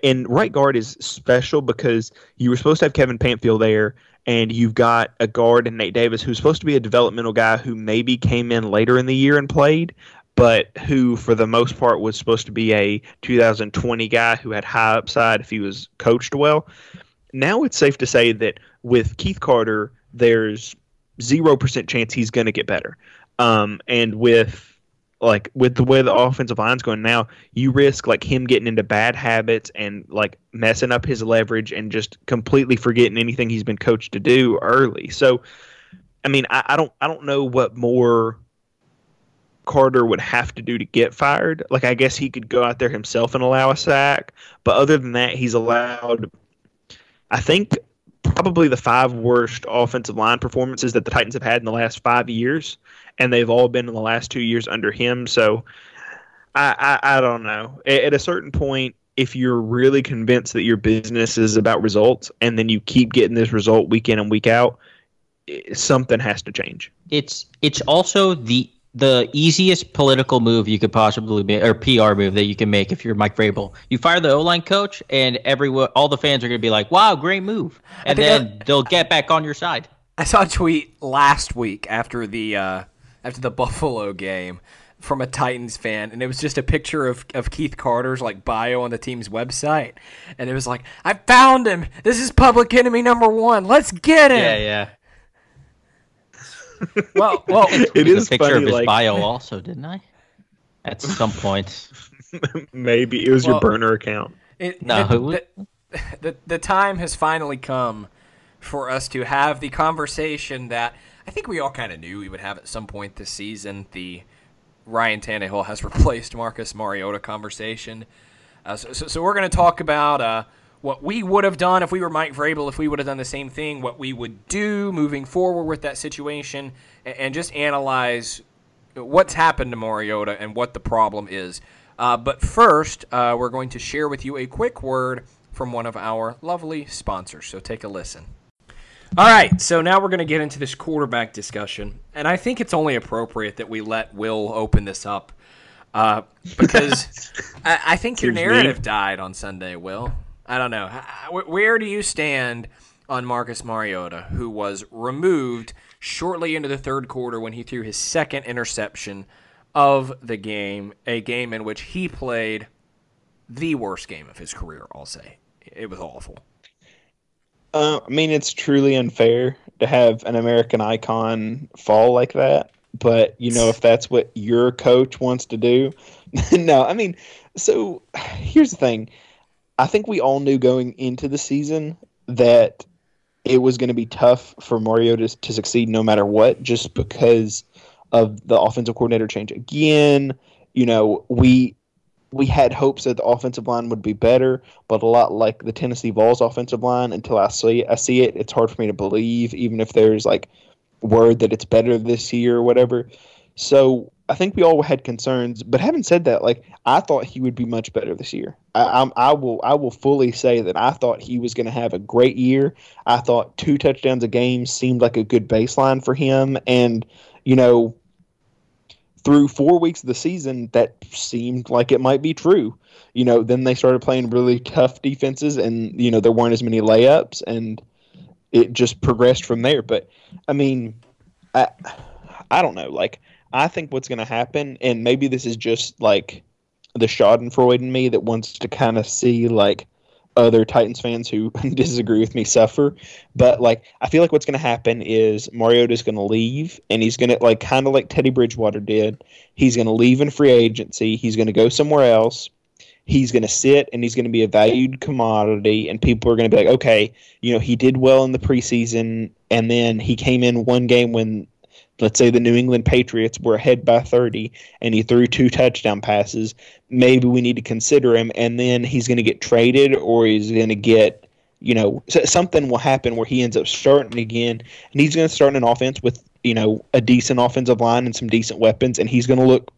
and right guard is special because you were supposed to have Kevin Pamphile there, and you've got a guard in Nate Davis who's supposed to be a developmental guy who maybe came in later in the year and played, but who for the most part was supposed to be a 2020 guy who had high upside if he was coached well. Now it's safe to say that with Keith Carter, there's zero percent chance he's going to get better, um, and with like with the way the offensive line's going now, you risk like him getting into bad habits and like messing up his leverage and just completely forgetting anything he's been coached to do early. So, I mean, I, I don't I don't know what more Carter would have to do to get fired. Like I guess he could go out there himself and allow a sack, but other than that, he's allowed. I think probably the five worst offensive line performances that the Titans have had in the last five years, and they've all been in the last two years under him. So I, I, I don't know. At, at a certain point, if you're really convinced that your business is about results, and then you keep getting this result week in and week out, something has to change. It's it's also the the easiest political move you could possibly make, or PR move that you can make if you're Mike Vrabel. You fire the O line coach, and everyone, all the fans are going to be like, "Wow, great move," and then they'll get back on your side. I saw a tweet last week after the uh, after the *laughs* Buffalo game from a Titans fan, and it was just a picture of, of Keith Carter's like bio on the team's website, and it was like, "I found him. This is public enemy number one. Let's get him." Yeah, yeah. Well, well, *laughs* it is a picture funny, of his like, bio also, didn't I? At some point. *laughs* maybe it was Well, your burner account. It, No, the, it was- the, the, the time has finally come for us to have the conversation that I think we all kind of knew we would have at some point this season. The Ryan Tannehill has *laughs* replaced Marcus Mariota conversation. Uh, so, so, so we're going to talk about uh, what we would have done if we were Mike Vrabel, if we would have done the same thing, what we would do moving forward with that situation, and, and just analyze what's happened to Mariota and what the problem is. Uh, but first, uh, we're going to share with you a quick word from one of our lovely sponsors. So take a listen. All right, so now we're going to get into this quarterback discussion, and I think it's only appropriate that we let Will open this up uh, because *laughs* I, I think your Seems narrative mean. died on Sunday. Will I don't know where do you stand on Marcus Mariota, who was removed shortly into the third quarter when he threw his second interception of the game, a game in which he played the worst game of his career. I'll say it was awful. Uh, I mean, it's truly unfair to have an American icon fall like that. But you know, if that's what your coach wants to do, *laughs* no. I mean, so *sighs* here's the thing. I think we all knew going into the season that it was going to be tough for Mario to, to succeed no matter what, just because of the offensive coordinator change again. You know, we we had hopes that the offensive line would be better, but a lot like the Tennessee Vols offensive line, until I see I see it, it's hard for me to believe, even if there's like word that it's better this year or whatever. So I think we all had concerns, but having said that, like I thought he would be much better this year. I, I'm, I will I will fully say that I thought he was going to have a great year. I thought two touchdowns a game seemed like a good baseline for him, and you know through four weeks of the season, that seemed like it might be true. You know, then they started playing really tough defenses, and you know there weren't as many layups, and it just progressed from there. But I mean, I I don't know. Like I think what's going to happen, and maybe this is just like the Schadenfreude in me that wants to kind of see like other Titans fans who *laughs* disagree with me suffer. But like, I feel like what's going to happen is Mariota's going to leave, and he's going to like kind of like Teddy Bridgewater did. He's going to leave in free agency. He's going to go somewhere else. He's going to sit, and he's going to be a valued commodity, and people are going to be like, okay, you know, he did well in the preseason, and then he came in one game when. Let's say the New England Patriots were ahead by 30 and he threw two touchdown passes. Maybe we need to consider him, and then he's going to get traded or he's going to get you know, something will happen where he ends up starting again, and he's going to start an offense with you know a decent offensive line and some decent weapons, and he's going to look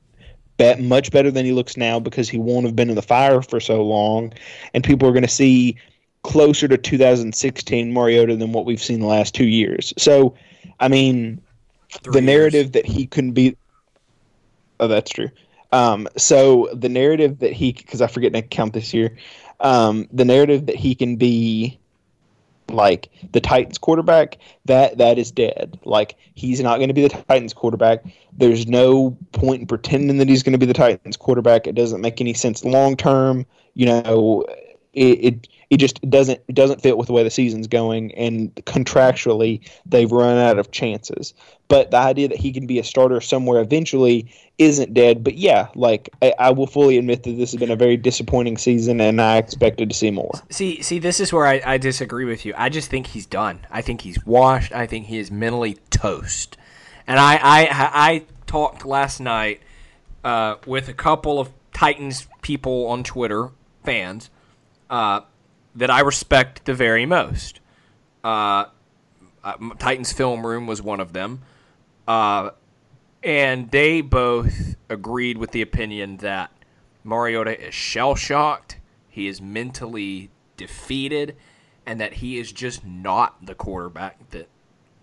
bet much better than he looks now because he won't have been in the fire for so long, and people are going to see closer to 2016 Mariota than what we've seen the last two years. So, I mean, Three the years. narrative that he couldn't be. Oh, that's true. Um, so the narrative that he, because I forget to count this year, um, the narrative that he can be like the Titans quarterback, that that is dead. Like he's not going to be the Titans quarterback. There's no point in pretending that he's going to be the Titans quarterback. It doesn't make any sense long term. You know, it, it it just doesn't doesn't fit with the way the season's going, and contractually they've run out of chances. But the idea that he can be a starter somewhere eventually isn't dead. But yeah, like I, I will fully admit that this has been a very disappointing season, and I expected to see more. See, see, this is where I, I disagree with you. I just think he's done. I think he's washed. I think he is mentally toast. And I, I, I talked last night uh, with a couple of Titans people on Twitter, fans, uh, that I respect the very most. Uh, uh, Titans Film Room was one of them. Uh, and they both agreed with the opinion that Mariota is shell shocked, he is mentally defeated, and that he is just not the quarterback that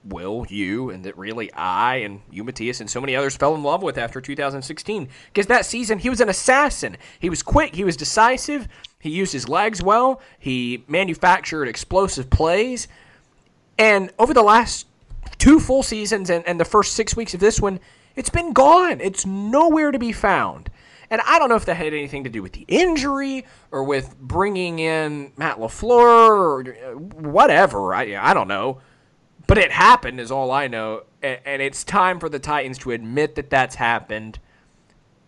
Will, you, and that really I and you, Matthias, and so many others fell in love with after 2016. Because that season, he was an assassin. He was quick, he was decisive, he used his legs well, he manufactured explosive plays. And over the last two full seasons and, and the first six weeks of this one, it's been gone. It's nowhere to be found. And I don't know if that had anything to do with the injury or with bringing in Matt LaFleur or uh, whatever. I, I don't know. But it happened, is all I know. And, it's time for the Titans to admit that that's happened,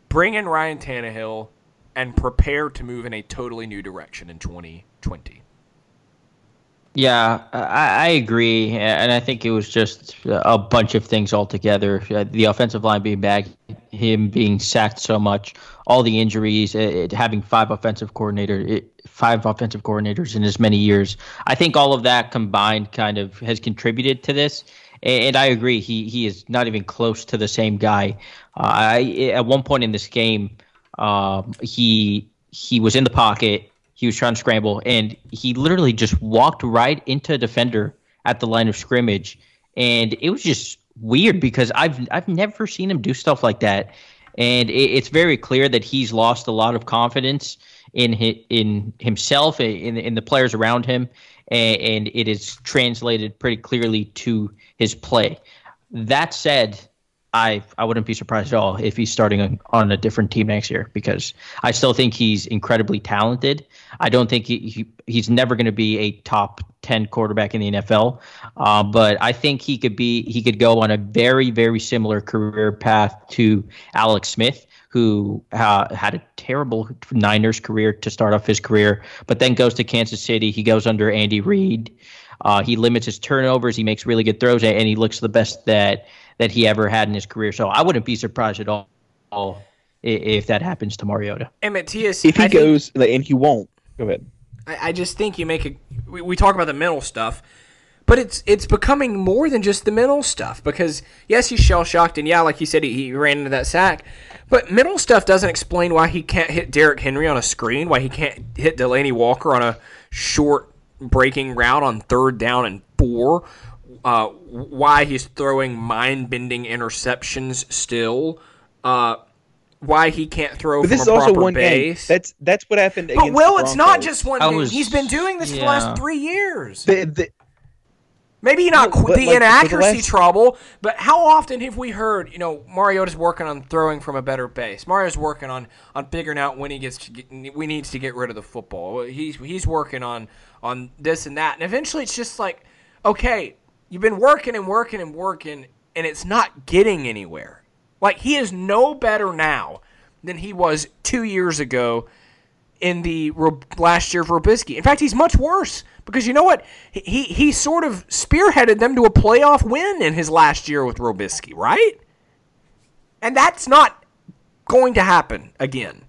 bring in Ryan Tannehill, and prepare to move in a totally new direction in 2020. Yeah, I, I, agree, and I think it was just a bunch of things altogether. Uh, the offensive line being back, him being sacked so much, all the injuries, it, having five offensive coordinator, it, five offensive coordinators in as many years. I think all of that combined kind of has contributed to this. And, I agree, he he is not even close to the same guy. Uh, I, at one point in this game, um, he he was in the pocket he was trying to scramble, and he literally just walked right into a defender at the line of scrimmage, and it was just weird because I've I've never seen him do stuff like that, and it, it's very clear that he's lost a lot of confidence in his, in himself, in in the players around him, and, and it is translated pretty clearly to his play. That said, I I wouldn't be surprised at all if he's starting on, on a different team next year because I still think he's incredibly talented. I don't think he, he he's never going to be a top ten quarterback in the NFL, uh, but I think he could be he could go on a very very similar career path to Alex Smith, who uh, had a terrible Niners career to start off his career, but then goes to Kansas City. He goes under Andy Reid. Uh, he limits his turnovers. He makes really good throws, and he looks the best that that he ever had in his career. So I wouldn't be surprised at all if that happens to Mariota. And Matthias, if he I goes think, and he won't, go ahead. I, I just think you make a. We, we talk about the mental stuff, but it's it's becoming more than just the mental stuff because yes, he's shell shocked, and yeah, like you said, he, he ran into that sack. But mental stuff doesn't explain why he can't hit Derrick Henry on a screen, why he can't hit Delanie Walker on a short breaking route on third down and four, uh, why he's throwing mind-bending interceptions still, uh, why he can't throw but this is also one base. Game. That's that's what happened. But Will, it's not just one game. Was, He's been doing this yeah. for the last three years. The, the, Maybe not the like, inaccuracy last... trouble, but how often have we heard, you know, Mariota's working on throwing from a better base. Mario's working on on figuring out when he gets to get, we needs to get rid of the football. He's he's working on on this and that, and eventually it's just like, okay, You've been working and working and working, and it's not getting anywhere. Like, he is no better now than he was two years ago in the last year of Robiskie. In fact, he's much worse because you know what? He, he sort of spearheaded them to a playoff win in his last year with Robiskie, right? And that's not going to happen again.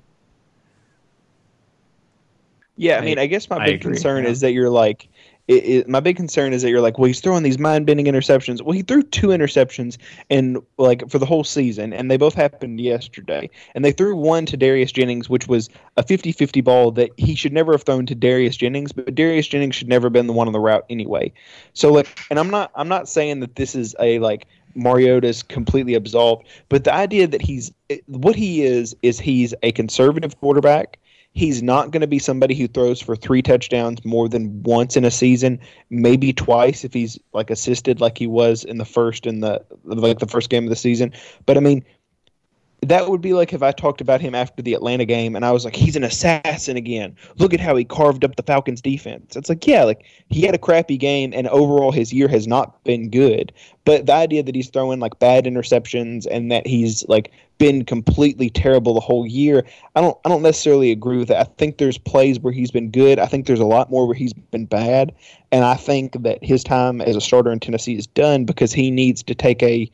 Yeah, I mean, I guess my big concern yeah. is that you're like, it, it, my big concern is that you're like, well, he's throwing these mind-bending interceptions. Well, he threw two interceptions and like for the whole season, and they both happened yesterday. And they threw one to Darius Jennings, which was a 50-50 ball that he should never have thrown to Darius Jennings, but Darius Jennings should never have been the one on the route anyway. So like, and I'm not I'm not saying that this is a like Mariota's completely absolved, but the idea that he's what he is is he's a conservative quarterback He's not going to be somebody who throws for three touchdowns more than once in a season, maybe twice if he's like assisted like he was in the first in the like the first game of the season. But I mean, that would be like if I talked about him after the Atlanta game and I was like, he's an assassin again. Look at how he carved up the Falcons defense. It's like, yeah, like he had a crappy game and overall his year has not been good. But the idea that he's throwing like bad interceptions and that he's like been completely terrible the whole year, I don't I don't necessarily agree with that. I think there's plays where he's been good. I think there's a lot more where he's been bad. And I think that his time as a starter in Tennessee is done because he needs to take a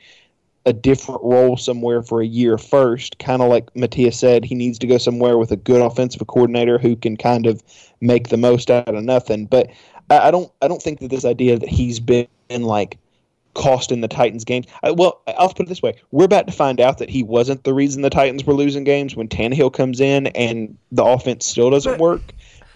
a different role somewhere for a year first. Kind of like Matthias said, he needs to go somewhere with a good offensive coordinator who can kind of make the most out of nothing. But I, I don't I don't think that this idea that he's been like costing the Titans games. I, well, I'll put it this way: we're about to find out that he wasn't the reason the Titans were losing games when Tannehill comes in and the offense still doesn't work.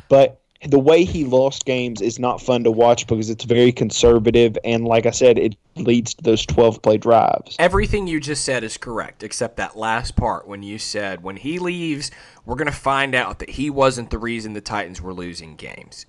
But the way he lost games is not fun to watch because it's very conservative and like I said, it leads to those twelve play drives. Everything you just said is correct, except that last part when you said when he leaves, we're gonna find out that he wasn't the reason the Titans were losing games.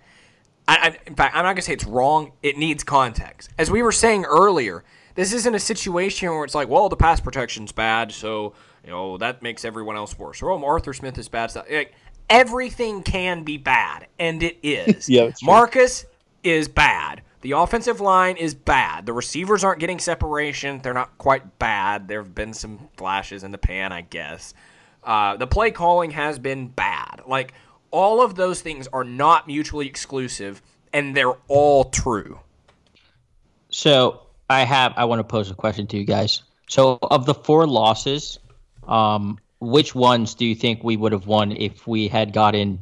I, I, in fact, I'm not gonna say it's wrong. It needs context. As we were saying earlier, this isn't a situation where it's like, well, the pass protection's bad, so you know that makes everyone else worse. Or oh, Arthur Smith is bad. Stuff. Like, everything can be bad, and it is. *laughs* yeah, Marcus is bad. The offensive line is bad. The receivers aren't getting separation. They're not quite bad. There have been some flashes in the pan, I guess. Uh, the play calling has been bad. Like, all of those things are not mutually exclusive, and they're all true. So, I have, I want to pose a question to you guys. So, of the four losses, um, which ones do you think we would have won if we had gotten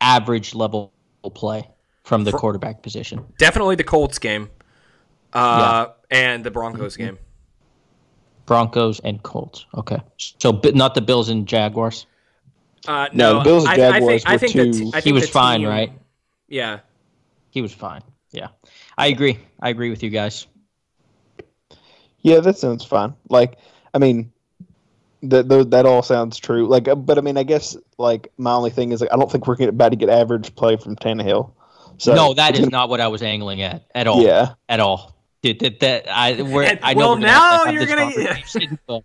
average level play from the For, quarterback position? Definitely the Colts game, uh, yeah. and the Broncos game. Broncos and Colts. Okay, so not the Bills and Jaguars. Uh, no, no, the Bills and Jaguars I, I think, were I think two. he was fine, team, right? Yeah, he was fine. Yeah, I agree. I agree with you guys. Yeah, that sounds fine. Like, I mean, that that all sounds true. Like, uh, but I mean, I guess like my only thing is like I don't think we're about to get average play from Tannehill. So no, that is gonna, not what I was angling at at all. Yeah, at all. Dude, that, that I *laughs* we're, I know. Well, now you're gonna. Yeah. But,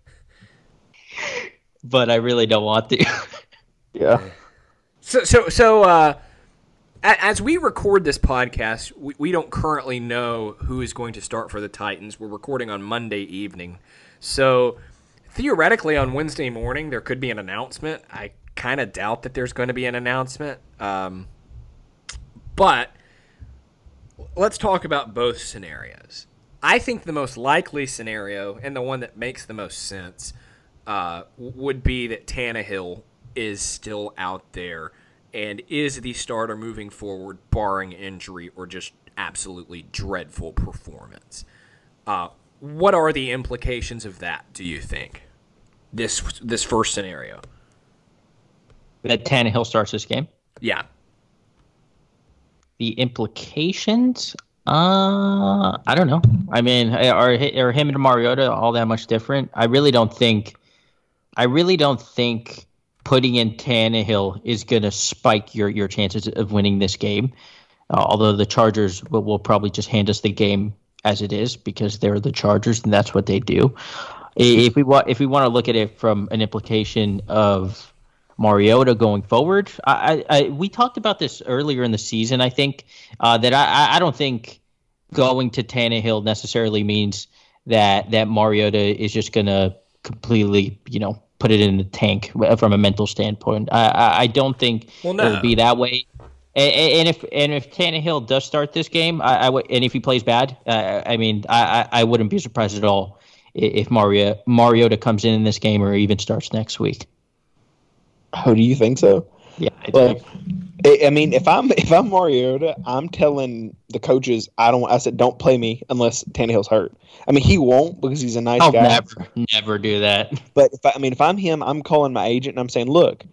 but I really don't want to. *laughs* yeah. So so so. uh as we record this podcast, we, we don't currently know who is going to start for the Titans. We're recording on Monday evening. So theoretically on Wednesday morning there could be an announcement. I kind of doubt that there's going to be an announcement. Um, but let's talk about both scenarios. I think the most likely scenario and the one that makes the most sense uh, would be that Tannehill is still out there and is the starter moving forward, barring injury or just absolutely dreadful performance. Uh, what are the implications of that? Do you think? this this first scenario. That Tannehill starts this game. Yeah. The implications, uh, I don't know. I mean, are are him and Mariota all that much different? I really don't think. I really don't think putting in Tannehill is going to spike your your chances of winning this game. Uh, although the Chargers will, will probably just hand us the game as it is because they're the Chargers and that's what they do if we want if we want to look at it from an implication of Mariota going forward, I, I, we talked about this earlier in the season. I think uh, that I, I don't think going to Tannehill necessarily means that that Mariota is just gonna completely, you know, put it in the tank from a mental standpoint. I, I don't think well, no. it'll be that way. And, and, if and if Tannehill does start this game, I, I w- and if he plays bad, uh, I mean, I, I wouldn't be surprised at all if Mario Mariota comes in in this game or even starts next week. Oh, do you think so? Yeah, I well, I mean, if I'm if I'm Mariota, I'm telling the coaches I don't. I said don't play me unless Tannehill's hurt. I mean, he won't because he's a nice I'll guy. Never, never do that. But if I, I mean, if I'm him, I'm calling my agent and I'm saying, look,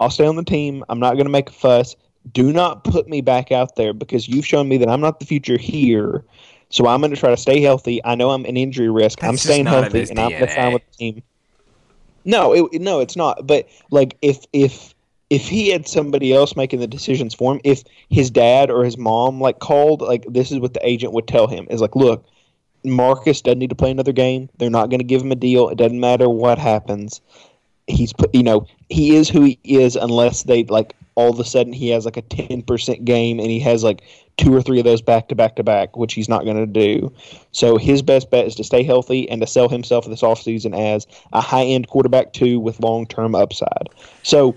I'll stay on the team. I'm not going to make a fuss. Do not put me back out there because you've shown me that I'm not the future here. So I'm going to try to stay healthy. I know I'm an injury risk. That's I'm staying healthy, and I'm going to sign with the team. No, it, no, it's not. But like, if if if he had somebody else making the decisions for him, if his dad or his mom like called, like this is what the agent would tell him is like, look, Marcus doesn't need to play another game. They're not going to give him a deal. It doesn't matter what happens. He's you know, he is who he is unless they like all of a sudden he has like a 10% game and he has like two or three of those back to back to back, which he's not going to do. So his best bet is to stay healthy and to sell himself this offseason as a high end quarterback two with long term upside. So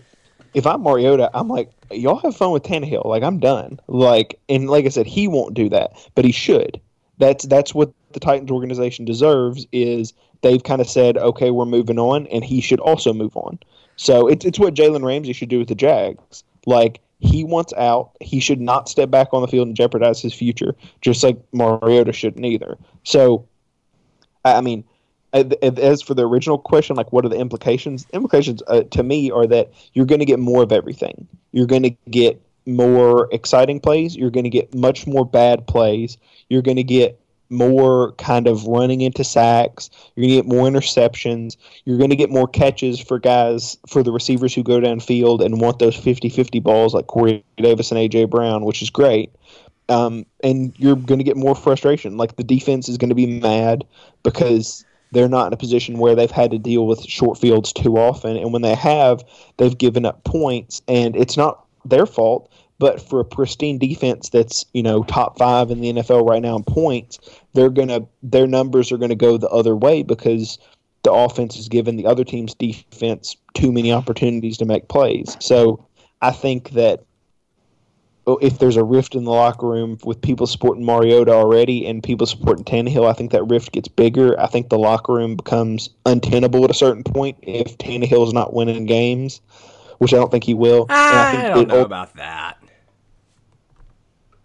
if I'm Mariota, I'm like, y'all have fun with Tannehill. Like I'm done. Like and like I said, he won't do that, but he should. That's that's what the Titans organization deserves. Is they've kind of said, okay, we're moving on, and he should also move on. So it's it's what Jalen Ramsey should do with the Jags. Like he wants out. He should not step back on the field and jeopardize his future, just like Mariota shouldn't either. So, I mean, as for the original question, like what are the implications? Implications uh, to me are that you're going to get more of everything. You're going to get more exciting plays. You're going to get much more bad plays. You're going to get more kind of running into sacks. You're going to get more interceptions. You're going to get more catches for guys, for the receivers who go downfield and want those 50 50 balls like Corey Davis and A.J. Brown, which is great. Um, and you're going to get more frustration. Like the defense is going to be mad because they're not in a position where they've had to deal with short fields too often. And when they have, they've given up points. And it's not their fault. But for a pristine defense that's you know top five in the NFL right now in points, they're gonna their numbers are gonna go the other way because the offense has given the other team's defense too many opportunities to make plays. So I think that Oh, if there's a rift in the locker room with people supporting Mariota already and people supporting Tannehill, I think that rift gets bigger. I think the locker room becomes untenable at a certain point if Tannehill is not winning games, which I don't think he will. I, I, don't know about that.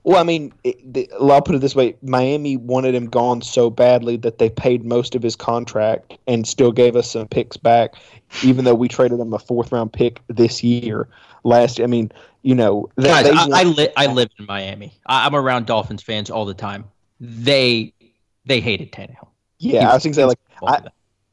Well, I mean, it, the, I'll put it this way: Miami wanted him gone so badly that they paid most of his contract and still gave us some picks back, even though we traded him a fourth round pick this year. Last, I mean, you know, they, guys, they I, I, li- I live in Miami. I, am around Dolphins fans all the time. They they hated Tannehill. Yeah, I was gonna say like I,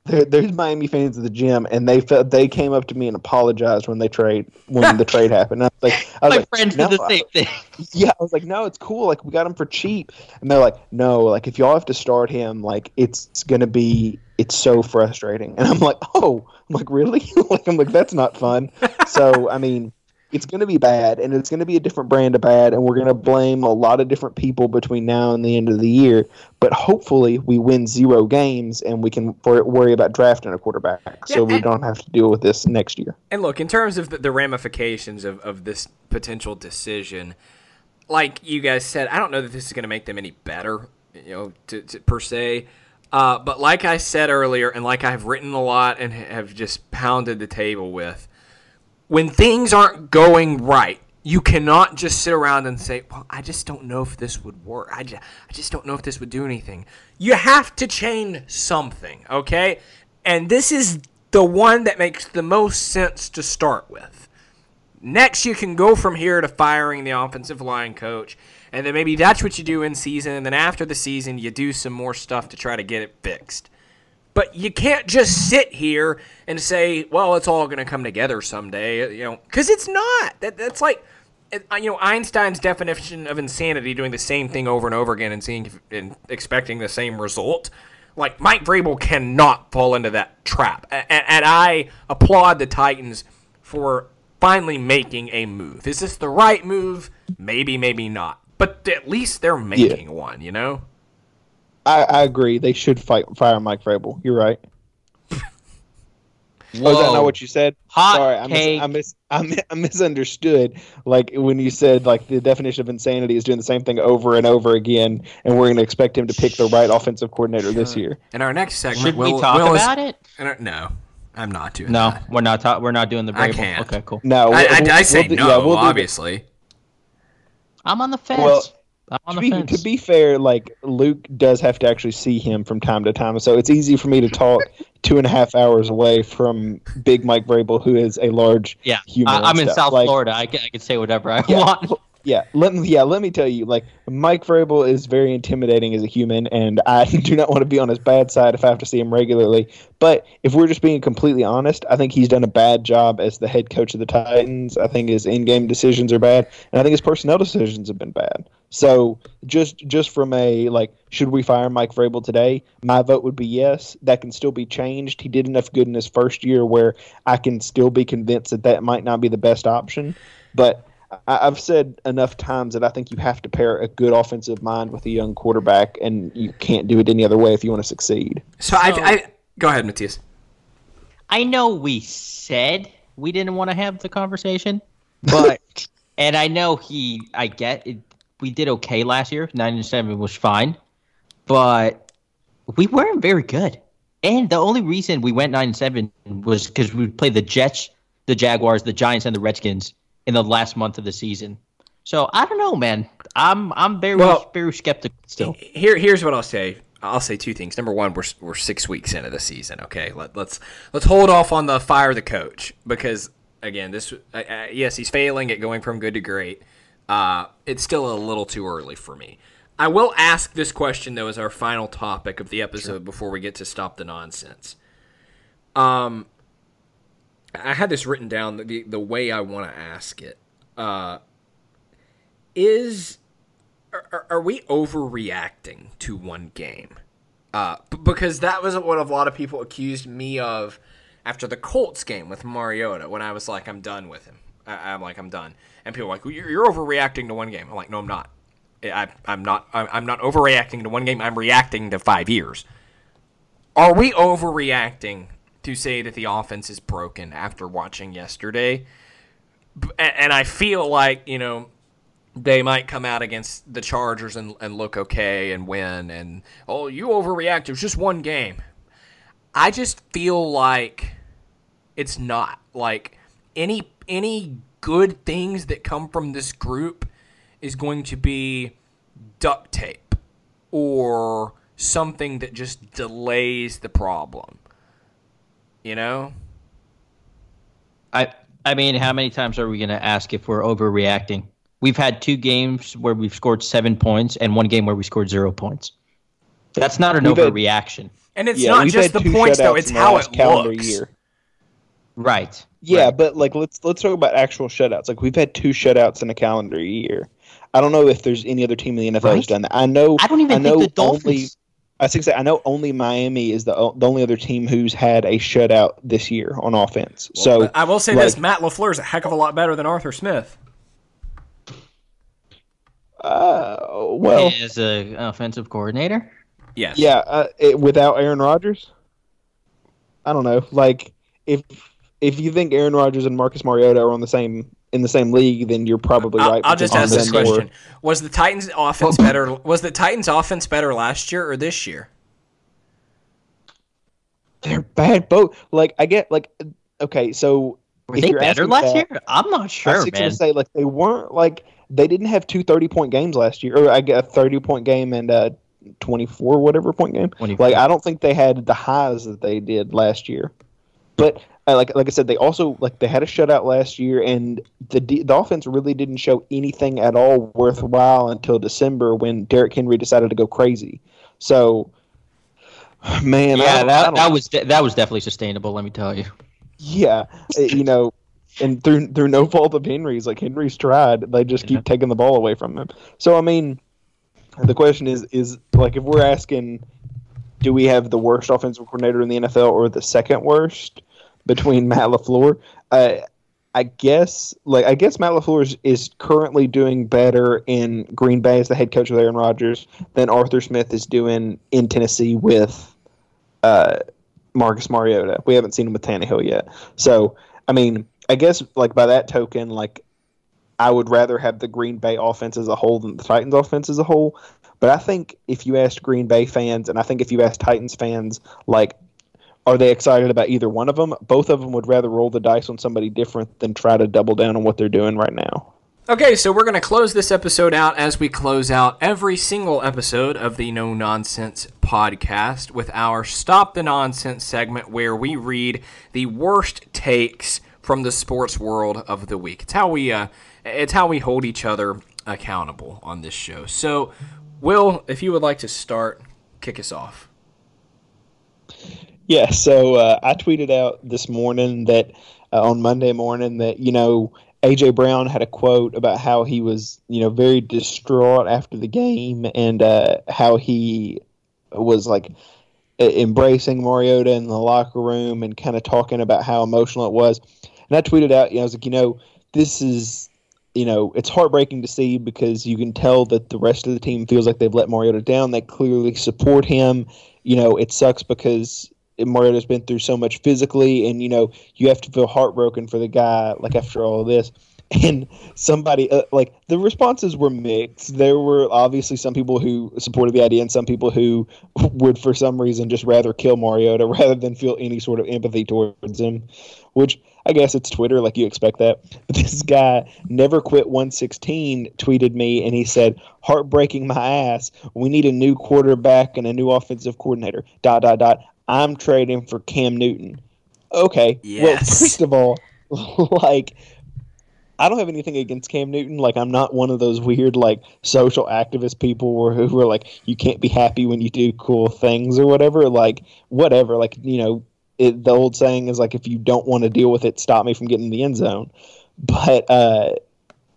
there, there's Miami fans at the gym, and they felt they came up to me and apologized when they trade when the *laughs* trade happened. And I was like, I was my like, friends no. did the same thing. *laughs* Yeah, I was like, no, it's cool. Like we got him for cheap, and they're like, no, like if y'all have to start him, like it's, it's gonna be it's so frustrating. And I'm like, oh, I'm like really? *laughs* like I'm like that's not fun. so I mean it's going to be bad and it's going to be a different brand of bad and we're going to blame a lot of different people between now and the end of the year. But hopefully we win zero games and we can worry about drafting a quarterback. Yeah, so we don't have to deal with this next year. And look in terms of the ramifications of, of this potential decision like you guys said i don't know that this is going to make them any better you know to, to, per se. Uh, but like i said earlier and like i've written a lot and have just pounded the table with when things aren't going right, you cannot just sit around and say, "Well, I just don't know if this would work. I just, I just don't know if this would do anything." You have to change something, okay? And this is the one that makes the most sense to start with. Next, you can go from here to firing the offensive line coach, and then maybe that's what you do in season, and then after the season, you do some more stuff to try to get it fixed. But you can't just sit here and say, "Well, it's all going to come together someday," you know, because it's not. That that's like, uh, you know, Einstein's definition of insanity: doing the same thing over and over again and seeing and expecting the same result. Like Mike Vrabel cannot fall into that trap, and, and I applaud the Titans for finally making a move. Is this the right move? Maybe, maybe not. But at least they're making yeah. one, you know? I, I agree. They should fight fire Mike Vrabel. You're right. Whoa. *laughs* Oh, is that not what you said? Hot Sorry, I, mis- I, mis- I, mis- I misunderstood. Like when you said like the definition of insanity is doing the same thing over and over again, and we're going to expect him to pick the right offensive coordinator this year. In our next segment, should we Will, talk Will about is, it? Our, no, I'm not doing. No, that. we're not. Ta- we're not doing the. Vrabel. I can't. Okay, cool. No, I, I, I say we'll no. Yeah, we'll obviously. I'm on the fence. Well, to be, to be, fair, like Luke does have to actually see him from time to time, so it's easy for me to talk *laughs* two and a half hours away from Big Mike Vrabel, who is a large yeah. human. I, am in. South like, Florida. I can, I can say whatever I yeah, want. Yeah, let me yeah let me tell you, like Mike Vrabel is very intimidating as a human, and I *laughs* do not want to be on his bad side if I have to see him regularly. But if we're just being completely honest, I think he's done a bad job as the head coach of the Titans. I think his in-game decisions are bad, and I think his personnel decisions have been bad. So just just from a like, should we fire Mike Vrabel today? My vote would be yes. That can still be changed. He did enough good in his first year where I can still be convinced that that might not be the best option, but I, have said enough times that I think you have to pair a good offensive mind with a young quarterback, and you can't do it any other way if you want to succeed. So, so I, I go ahead, Matthias. I know we said we didn't want to have the conversation, *laughs* but and I know he, I get it. We did okay last year. Nine and seven was fine, but we weren't very good. And the only reason we went nine and seven was because we played the Jets, the Jaguars, the Giants, and the Redskins in the last month of the season. So I don't know, man. I'm I'm very well, very skeptical still. Here here's what I'll say. I'll say two things. Number one, we're we're six weeks into the season. Okay, Let, let's let's hold off on the fire the coach because again, this uh, uh, yes, he's failing at going from good to great, uh, it's still a little too early for me. I will ask this question though as our final topic of the episode sure. before we get to stop the nonsense. Um, I had this written down the the way I want to ask it. Uh, is are, are we overreacting to one game? Uh, because that was what a lot of people accused me of after the Colts game with Mariota when I was like, I'm done with him. I, am like, I'm done. And people are like, well, you're, overreacting to one game. I'm like, no, I'm not. I, am not. I'm not overreacting to one game. I'm reacting to five years. Are we overreacting to say that the offense is broken after watching yesterday? And I feel like you know they might come out against the Chargers and, and look okay and win. And oh, you overreact. It was just one game. I just feel like it's not like any any good things that come from this group is going to be duct tape or something that just delays the problem. You know? I I mean, how many times are we going to ask if we're overreacting? We've had two games where we've scored seven points and one game where we scored zero points. That's not an we've overreaction. Had, and it's yeah, not just the points though; it's how it looks. Year. Right. Yeah, right. but like let's let's talk about actual shutouts. Like we've had two shutouts in a calendar year. I don't know if there's any other team in the NFL right? who's done that. I know. I don't even I know think the Dolphins. Only, I think I know only Miami is the the only other team who's had a shutout this year on offense. Well, so I will say like, this: Matt Lafleur is a heck of a lot better than Arthur Smith. Uh, well, as an offensive coordinator. Yes. Yeah. Uh, it, without Aaron Rodgers, I don't know. Like if if you think Aaron Rodgers and Marcus Mariota are on the same in the same league, then you're probably I'll, right. I'll just ask this question: Was the Titans' offense better? Was the Titans' offense better last year or this year? They're bad both. Like I get like okay, so were they better last that, year? I'm not sure, I was man. Say like they weren't like they didn't have two 30 point games last year, or I get a 30 point game and a 24 whatever point game. 24. Like I don't think they had the highs that they did last year. But like like I said, they also like they had a shutout last year, and the the offense really didn't show anything at all worthwhile until December when Derrick Henry decided to go crazy. So, man, yeah, that that was de- that was definitely sustainable. Let me tell you. Yeah, eh, you know, and through through no fault of Henry's, like Henry's tried, they just keep taking the ball away from him. So I mean, the question is is like if we're asking, do we have the worst offensive coordinator in the NFL or the second worst? Between *laughs* Matt Lafleur. Uh, I guess like I guess Matt Lafleur is, is, currently doing better in Green Bay as the head coach with Aaron Rodgers than Arthur Smith is doing in Tennessee with uh, Marcus Mariota. We haven't seen him with Tannehill yet, so I mean, I guess like by that token, like I would rather have the Green Bay offense as a whole than the Titans offense as a whole. But I think if you asked Green Bay fans, and I think if you asked Titans fans, like are they excited about either one of them? Both of them would rather roll the dice on somebody different than try to double down on what they're doing right now. Okay, so we're going to close this episode out as we close out every single episode of the No Nonsense podcast with our Stop the Nonsense segment where we read the worst takes from the sports world of the week. It's how we uh, it's how we hold each other accountable on this show. So, Will, if you would like to start, kick us off. Yeah, so uh, I tweeted out this morning that uh, on Monday morning that you know AJ Brown had a quote about how he was you know very distraught after the game and uh, how he was like embracing Mariota in the locker room and kind of talking about how emotional it was. And I tweeted out, you know, I was like, you know, this is you know, it's heartbreaking to see because you can tell that the rest of the team feels like they've let Mariota down. They clearly support him. You know, it sucks because Mariota's been through so much physically, and you know you have to feel heartbroken for the guy. Like after all this, *laughs* and somebody uh, like the responses were mixed. There were obviously some people who supported the idea, and some people who *laughs* would, for some reason, just rather kill Mariota *laughs* rather than feel any sort of empathy towards him. Which I guess it's Twitter, like you expect that. But this guy never quit 116 tweeted me, and he said, "Heartbreaking my ass. We need a new quarterback and a new offensive coordinator." Dot dot dot. I'm trading for Cam Newton. Okay. Yes. Well, first of all, *laughs* like I don't have anything against Cam Newton. Like I'm not one of those weird like social activist people who, who are like you can't be happy when you do cool things or whatever. Like whatever. Like you know, it, the old saying is like if you don't want to deal with it, stop me from getting in the end zone. But uh,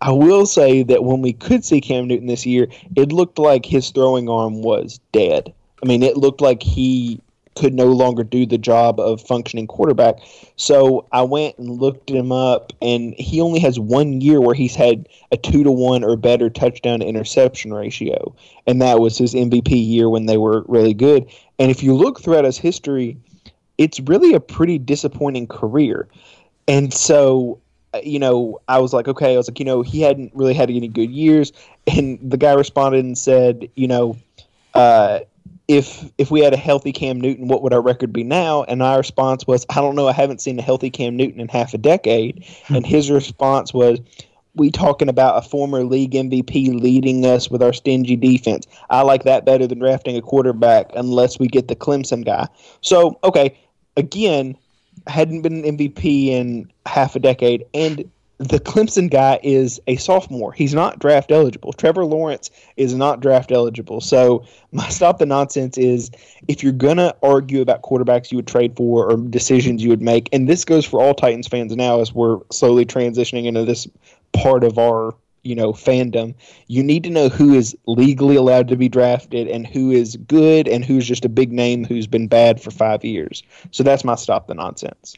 I will say that when we could see Cam Newton this year, it looked like his throwing arm was dead. I mean, it looked like he could no longer do the job of functioning quarterback. So I went and looked him up, and he only has one year where he's had a two to one or better touchdown to interception ratio, and that was his MVP year when they were really good. And if you look throughout his history, it's really a pretty disappointing career. And so uh, you know, I was like, okay, I was like, you know, he hadn't really had any good years. And the guy responded and said, you know, uh, if if we had a healthy Cam Newton, what would our record be now? And our response was, I don't know. I haven't seen a healthy Cam Newton in half a decade. Hmm. and his response was, we talking about a former league MVP leading us with our stingy defense. I like that better than drafting a quarterback unless we get the Clemson guy. So, okay, again, hadn't been an MVP in half a decade, and the Clemson guy is a sophomore. He's not draft eligible. Trevor Lawrence is not draft eligible. So my stop the nonsense is if you're gonna argue about quarterbacks you would trade for or decisions you would make, and this goes for all Titans fans now as we're slowly transitioning into this part of our you know fandom you need to know who is legally allowed to be drafted and who is good and who's just a big name who's been bad for five years so that's my stop the nonsense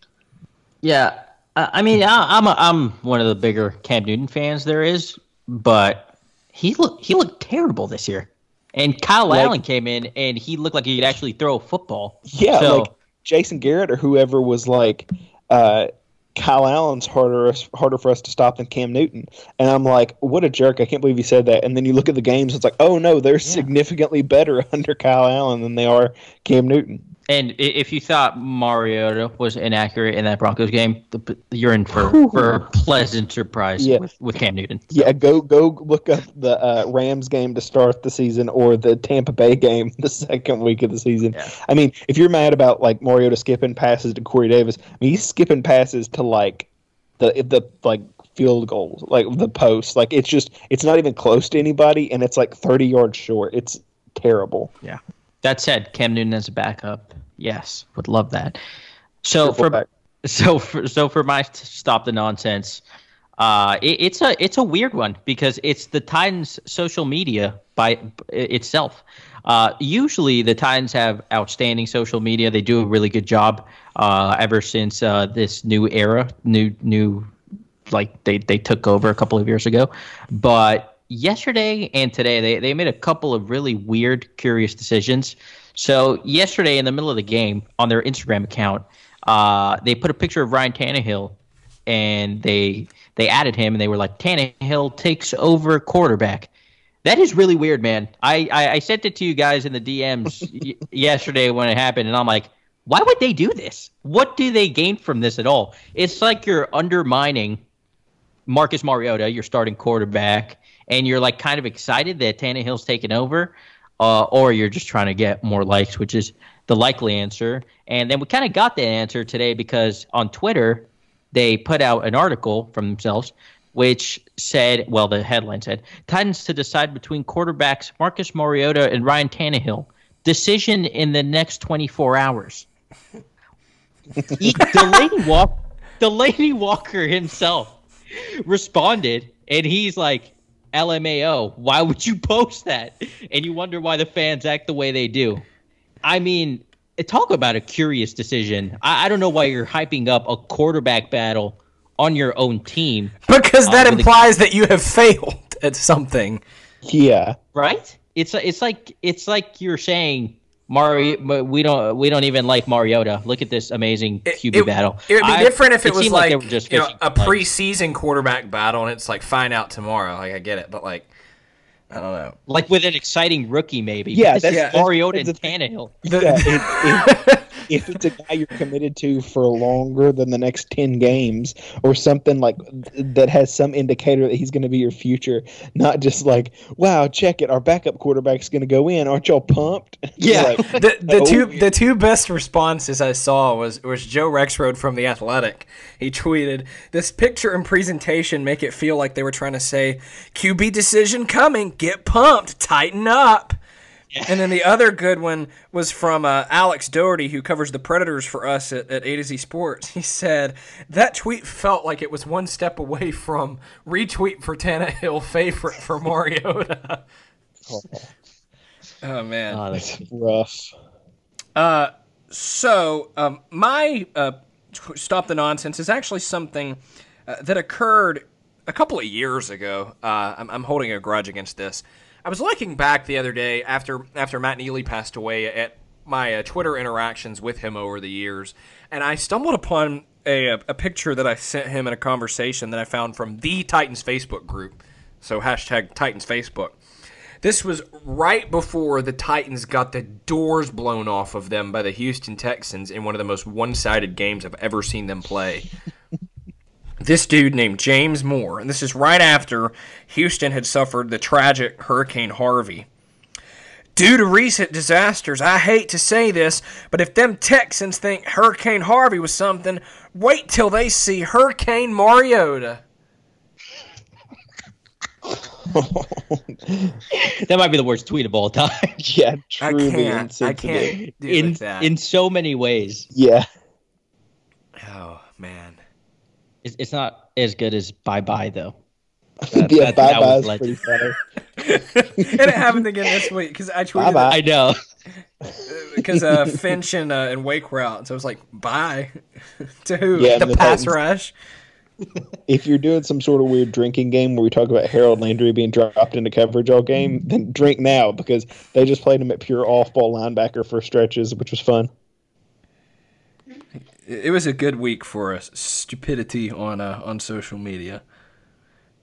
yeah I mean, I, am a, I'm one of the bigger Cam Newton fans there is, but he looked he looked terrible this year. And Kyle like, Allen came in and he looked like he could actually throw a football. Yeah, so, like Jason Garrett or whoever was like, uh, Kyle Allen's harder harder for us to stop than Cam Newton. And I'm like, what a jerk! I can't believe he said that. And then you look at the games, it's like, oh no, they're yeah. significantly better *laughs* under Kyle Allen than they are Cam Newton. And if you thought Mariota was inaccurate in that Broncos game, you're in for, for a pleasant surprise yeah. with, with Cam Newton. So. Yeah, go go look up the uh, Rams game to start the season or the Tampa Bay game *laughs* the second week of the season. Yeah. I mean, if you're mad about like Mariota skipping passes to Corey Davis, I mean, he's skipping passes to like the the like field goals, like the post. Like it's just it's not even close to anybody, and it's like 30 yards short. It's terrible. Yeah. That said, Cam Newton as a backup, yes, would love that. So for back. *laughs* so for so for my stop the nonsense, uh, it, it's a it's a weird one because it's the Titans' social media by itself. Uh, usually, the Titans have outstanding social media. They do a really good job uh, ever since uh, this new era, new new like they they took over a couple of years ago. But yesterday and today they, they made a couple of really weird, curious decisions. So yesterday in the middle of the game on their Instagram account, uh, they put a picture of Ryan Tannehill and they they added him and they were like Tannehill takes over quarterback. That is really weird, man. I, I, I sent it to you guys in the DMs *laughs* y- yesterday when it happened, and I'm like, why would they do this? What do they gain from this at all? It's like you're undermining Marcus Mariota, your starting quarterback, and you're like kind of excited that Tannehill's taken over, uh, or you're just trying to get more likes, which is the likely answer. And then we kind of got that answer today because on Twitter they put out an article from themselves which said, well, the headline said, Titans to decide between quarterbacks Marcus Mariota and Ryan Tannehill. Decision in the next 24 hours. Delanie, Walk- Delanie Walker himself responded, and he's like, LMAO. Why would you post that? And you wonder why the fans act the way they do. I mean, talk about a curious decision. I, I don't know why you're hyping up a quarterback battle on your own team. Because that uh, implies that you have failed at something. Yeah. Right? It's it's like it's like you're saying Mario, we don't we don't even like Mariota. Look at this amazing QB it, battle. It would be I, different if it, it was like, like just you know, a preseason quarterback battle, and it's like find out tomorrow. Like I get it, but like I don't know, like with an exciting rookie maybe. Yeah, that's yeah. Mariota and Tannehill. The, yeah, it, if it's a guy you're committed to for longer than the next 10 games or something like that has some indicator that he's going to be your future, not just like, wow, check it, our backup quarterback's going to go in. Aren't y'all pumped? *laughs* Yeah. like, the the oh, two the two best responses I saw was was Joe Rexrode from the Athletic. He tweeted, "This picture and presentation make it feel like they were trying to say, QB decision coming, get pumped, tighten up." And then the other good one was from uh, Alex Doherty, who covers the Predators for us at, at A to Z Sports. He said that tweet felt like it was one step away from retweet for Tannehill favorite for Mariota. oh. *laughs* oh man, oh, that's rough. Uh, so um, my uh, stop the nonsense is actually something uh, that occurred a couple of years ago. Uh, I'm, I'm holding a grudge against this. I was looking back the other day after after Matt Neely passed away at my uh, Twitter interactions with him over the years, and I stumbled upon a, a picture that I sent him in a conversation that I found from the Titans Facebook group. So hashtag Titans Facebook. This was right before the Titans got the doors blown off of them by the Houston Texans in one of the most one-sided games I've ever seen them play this dude named James Moore, and this is right after Houston had suffered the tragic Hurricane Harvey. Due to recent disasters, I hate to say this, but if them Texans think Hurricane Harvey was something, wait till they see Hurricane Mariota. *laughs* that might be the worst tweet of all time. *laughs* yeah, truly I can't, I can't in, in so many ways. Yeah. Oh man. It's, it's not as good as Bye Bye though. *laughs* That, yeah, that, Bye Bye is pretty funny. and *laughs* it happened again this week because I tweeted. Bye-bye. I know. *laughs* Because uh, Finch and, uh, and Wake were out, so I was like, "Bye." to who? Yeah, the, the pass Titans. rush. if you're doing some sort of weird drinking game where we talk about Harold Landry being dropped into coverage all game, then drink now because they just played him at pure off-ball linebacker for stretches, which was fun it was a good week for us. Stupidity on uh, on social media.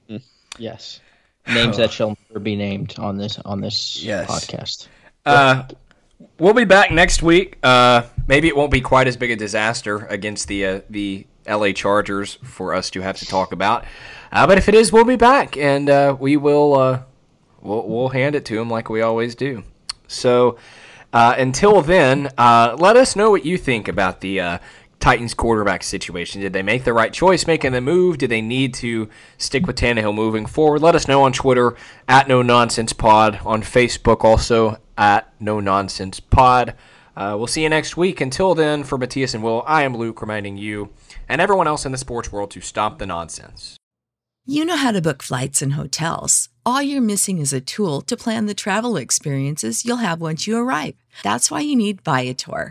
Mm. Yes, names that *sighs* shall never be named on this on this yes. podcast. Uh, we'll be back next week. Uh, maybe it won't be quite as big a disaster against the uh, the LA Chargers for us to have to talk about. Uh, but if it is, we'll be back and uh, we will uh, we'll, we'll hand it to them like we always do. So uh, until then, uh, let us know what you think about the uh, Titans quarterback situation. Did they make the right choice making the move? Did they need to stick with Tannehill moving forward? Let us know on Twitter at No Nonsense Pod, on Facebook also at No Nonsense Pod. Uh, we'll see you next week. Until then, for Matthias and Will, I am Luke reminding you and everyone else in the sports world to stop the nonsense. You know how to book flights and hotels. All you're missing is a tool to plan the travel experiences you'll have once you arrive. That's why you need Viator.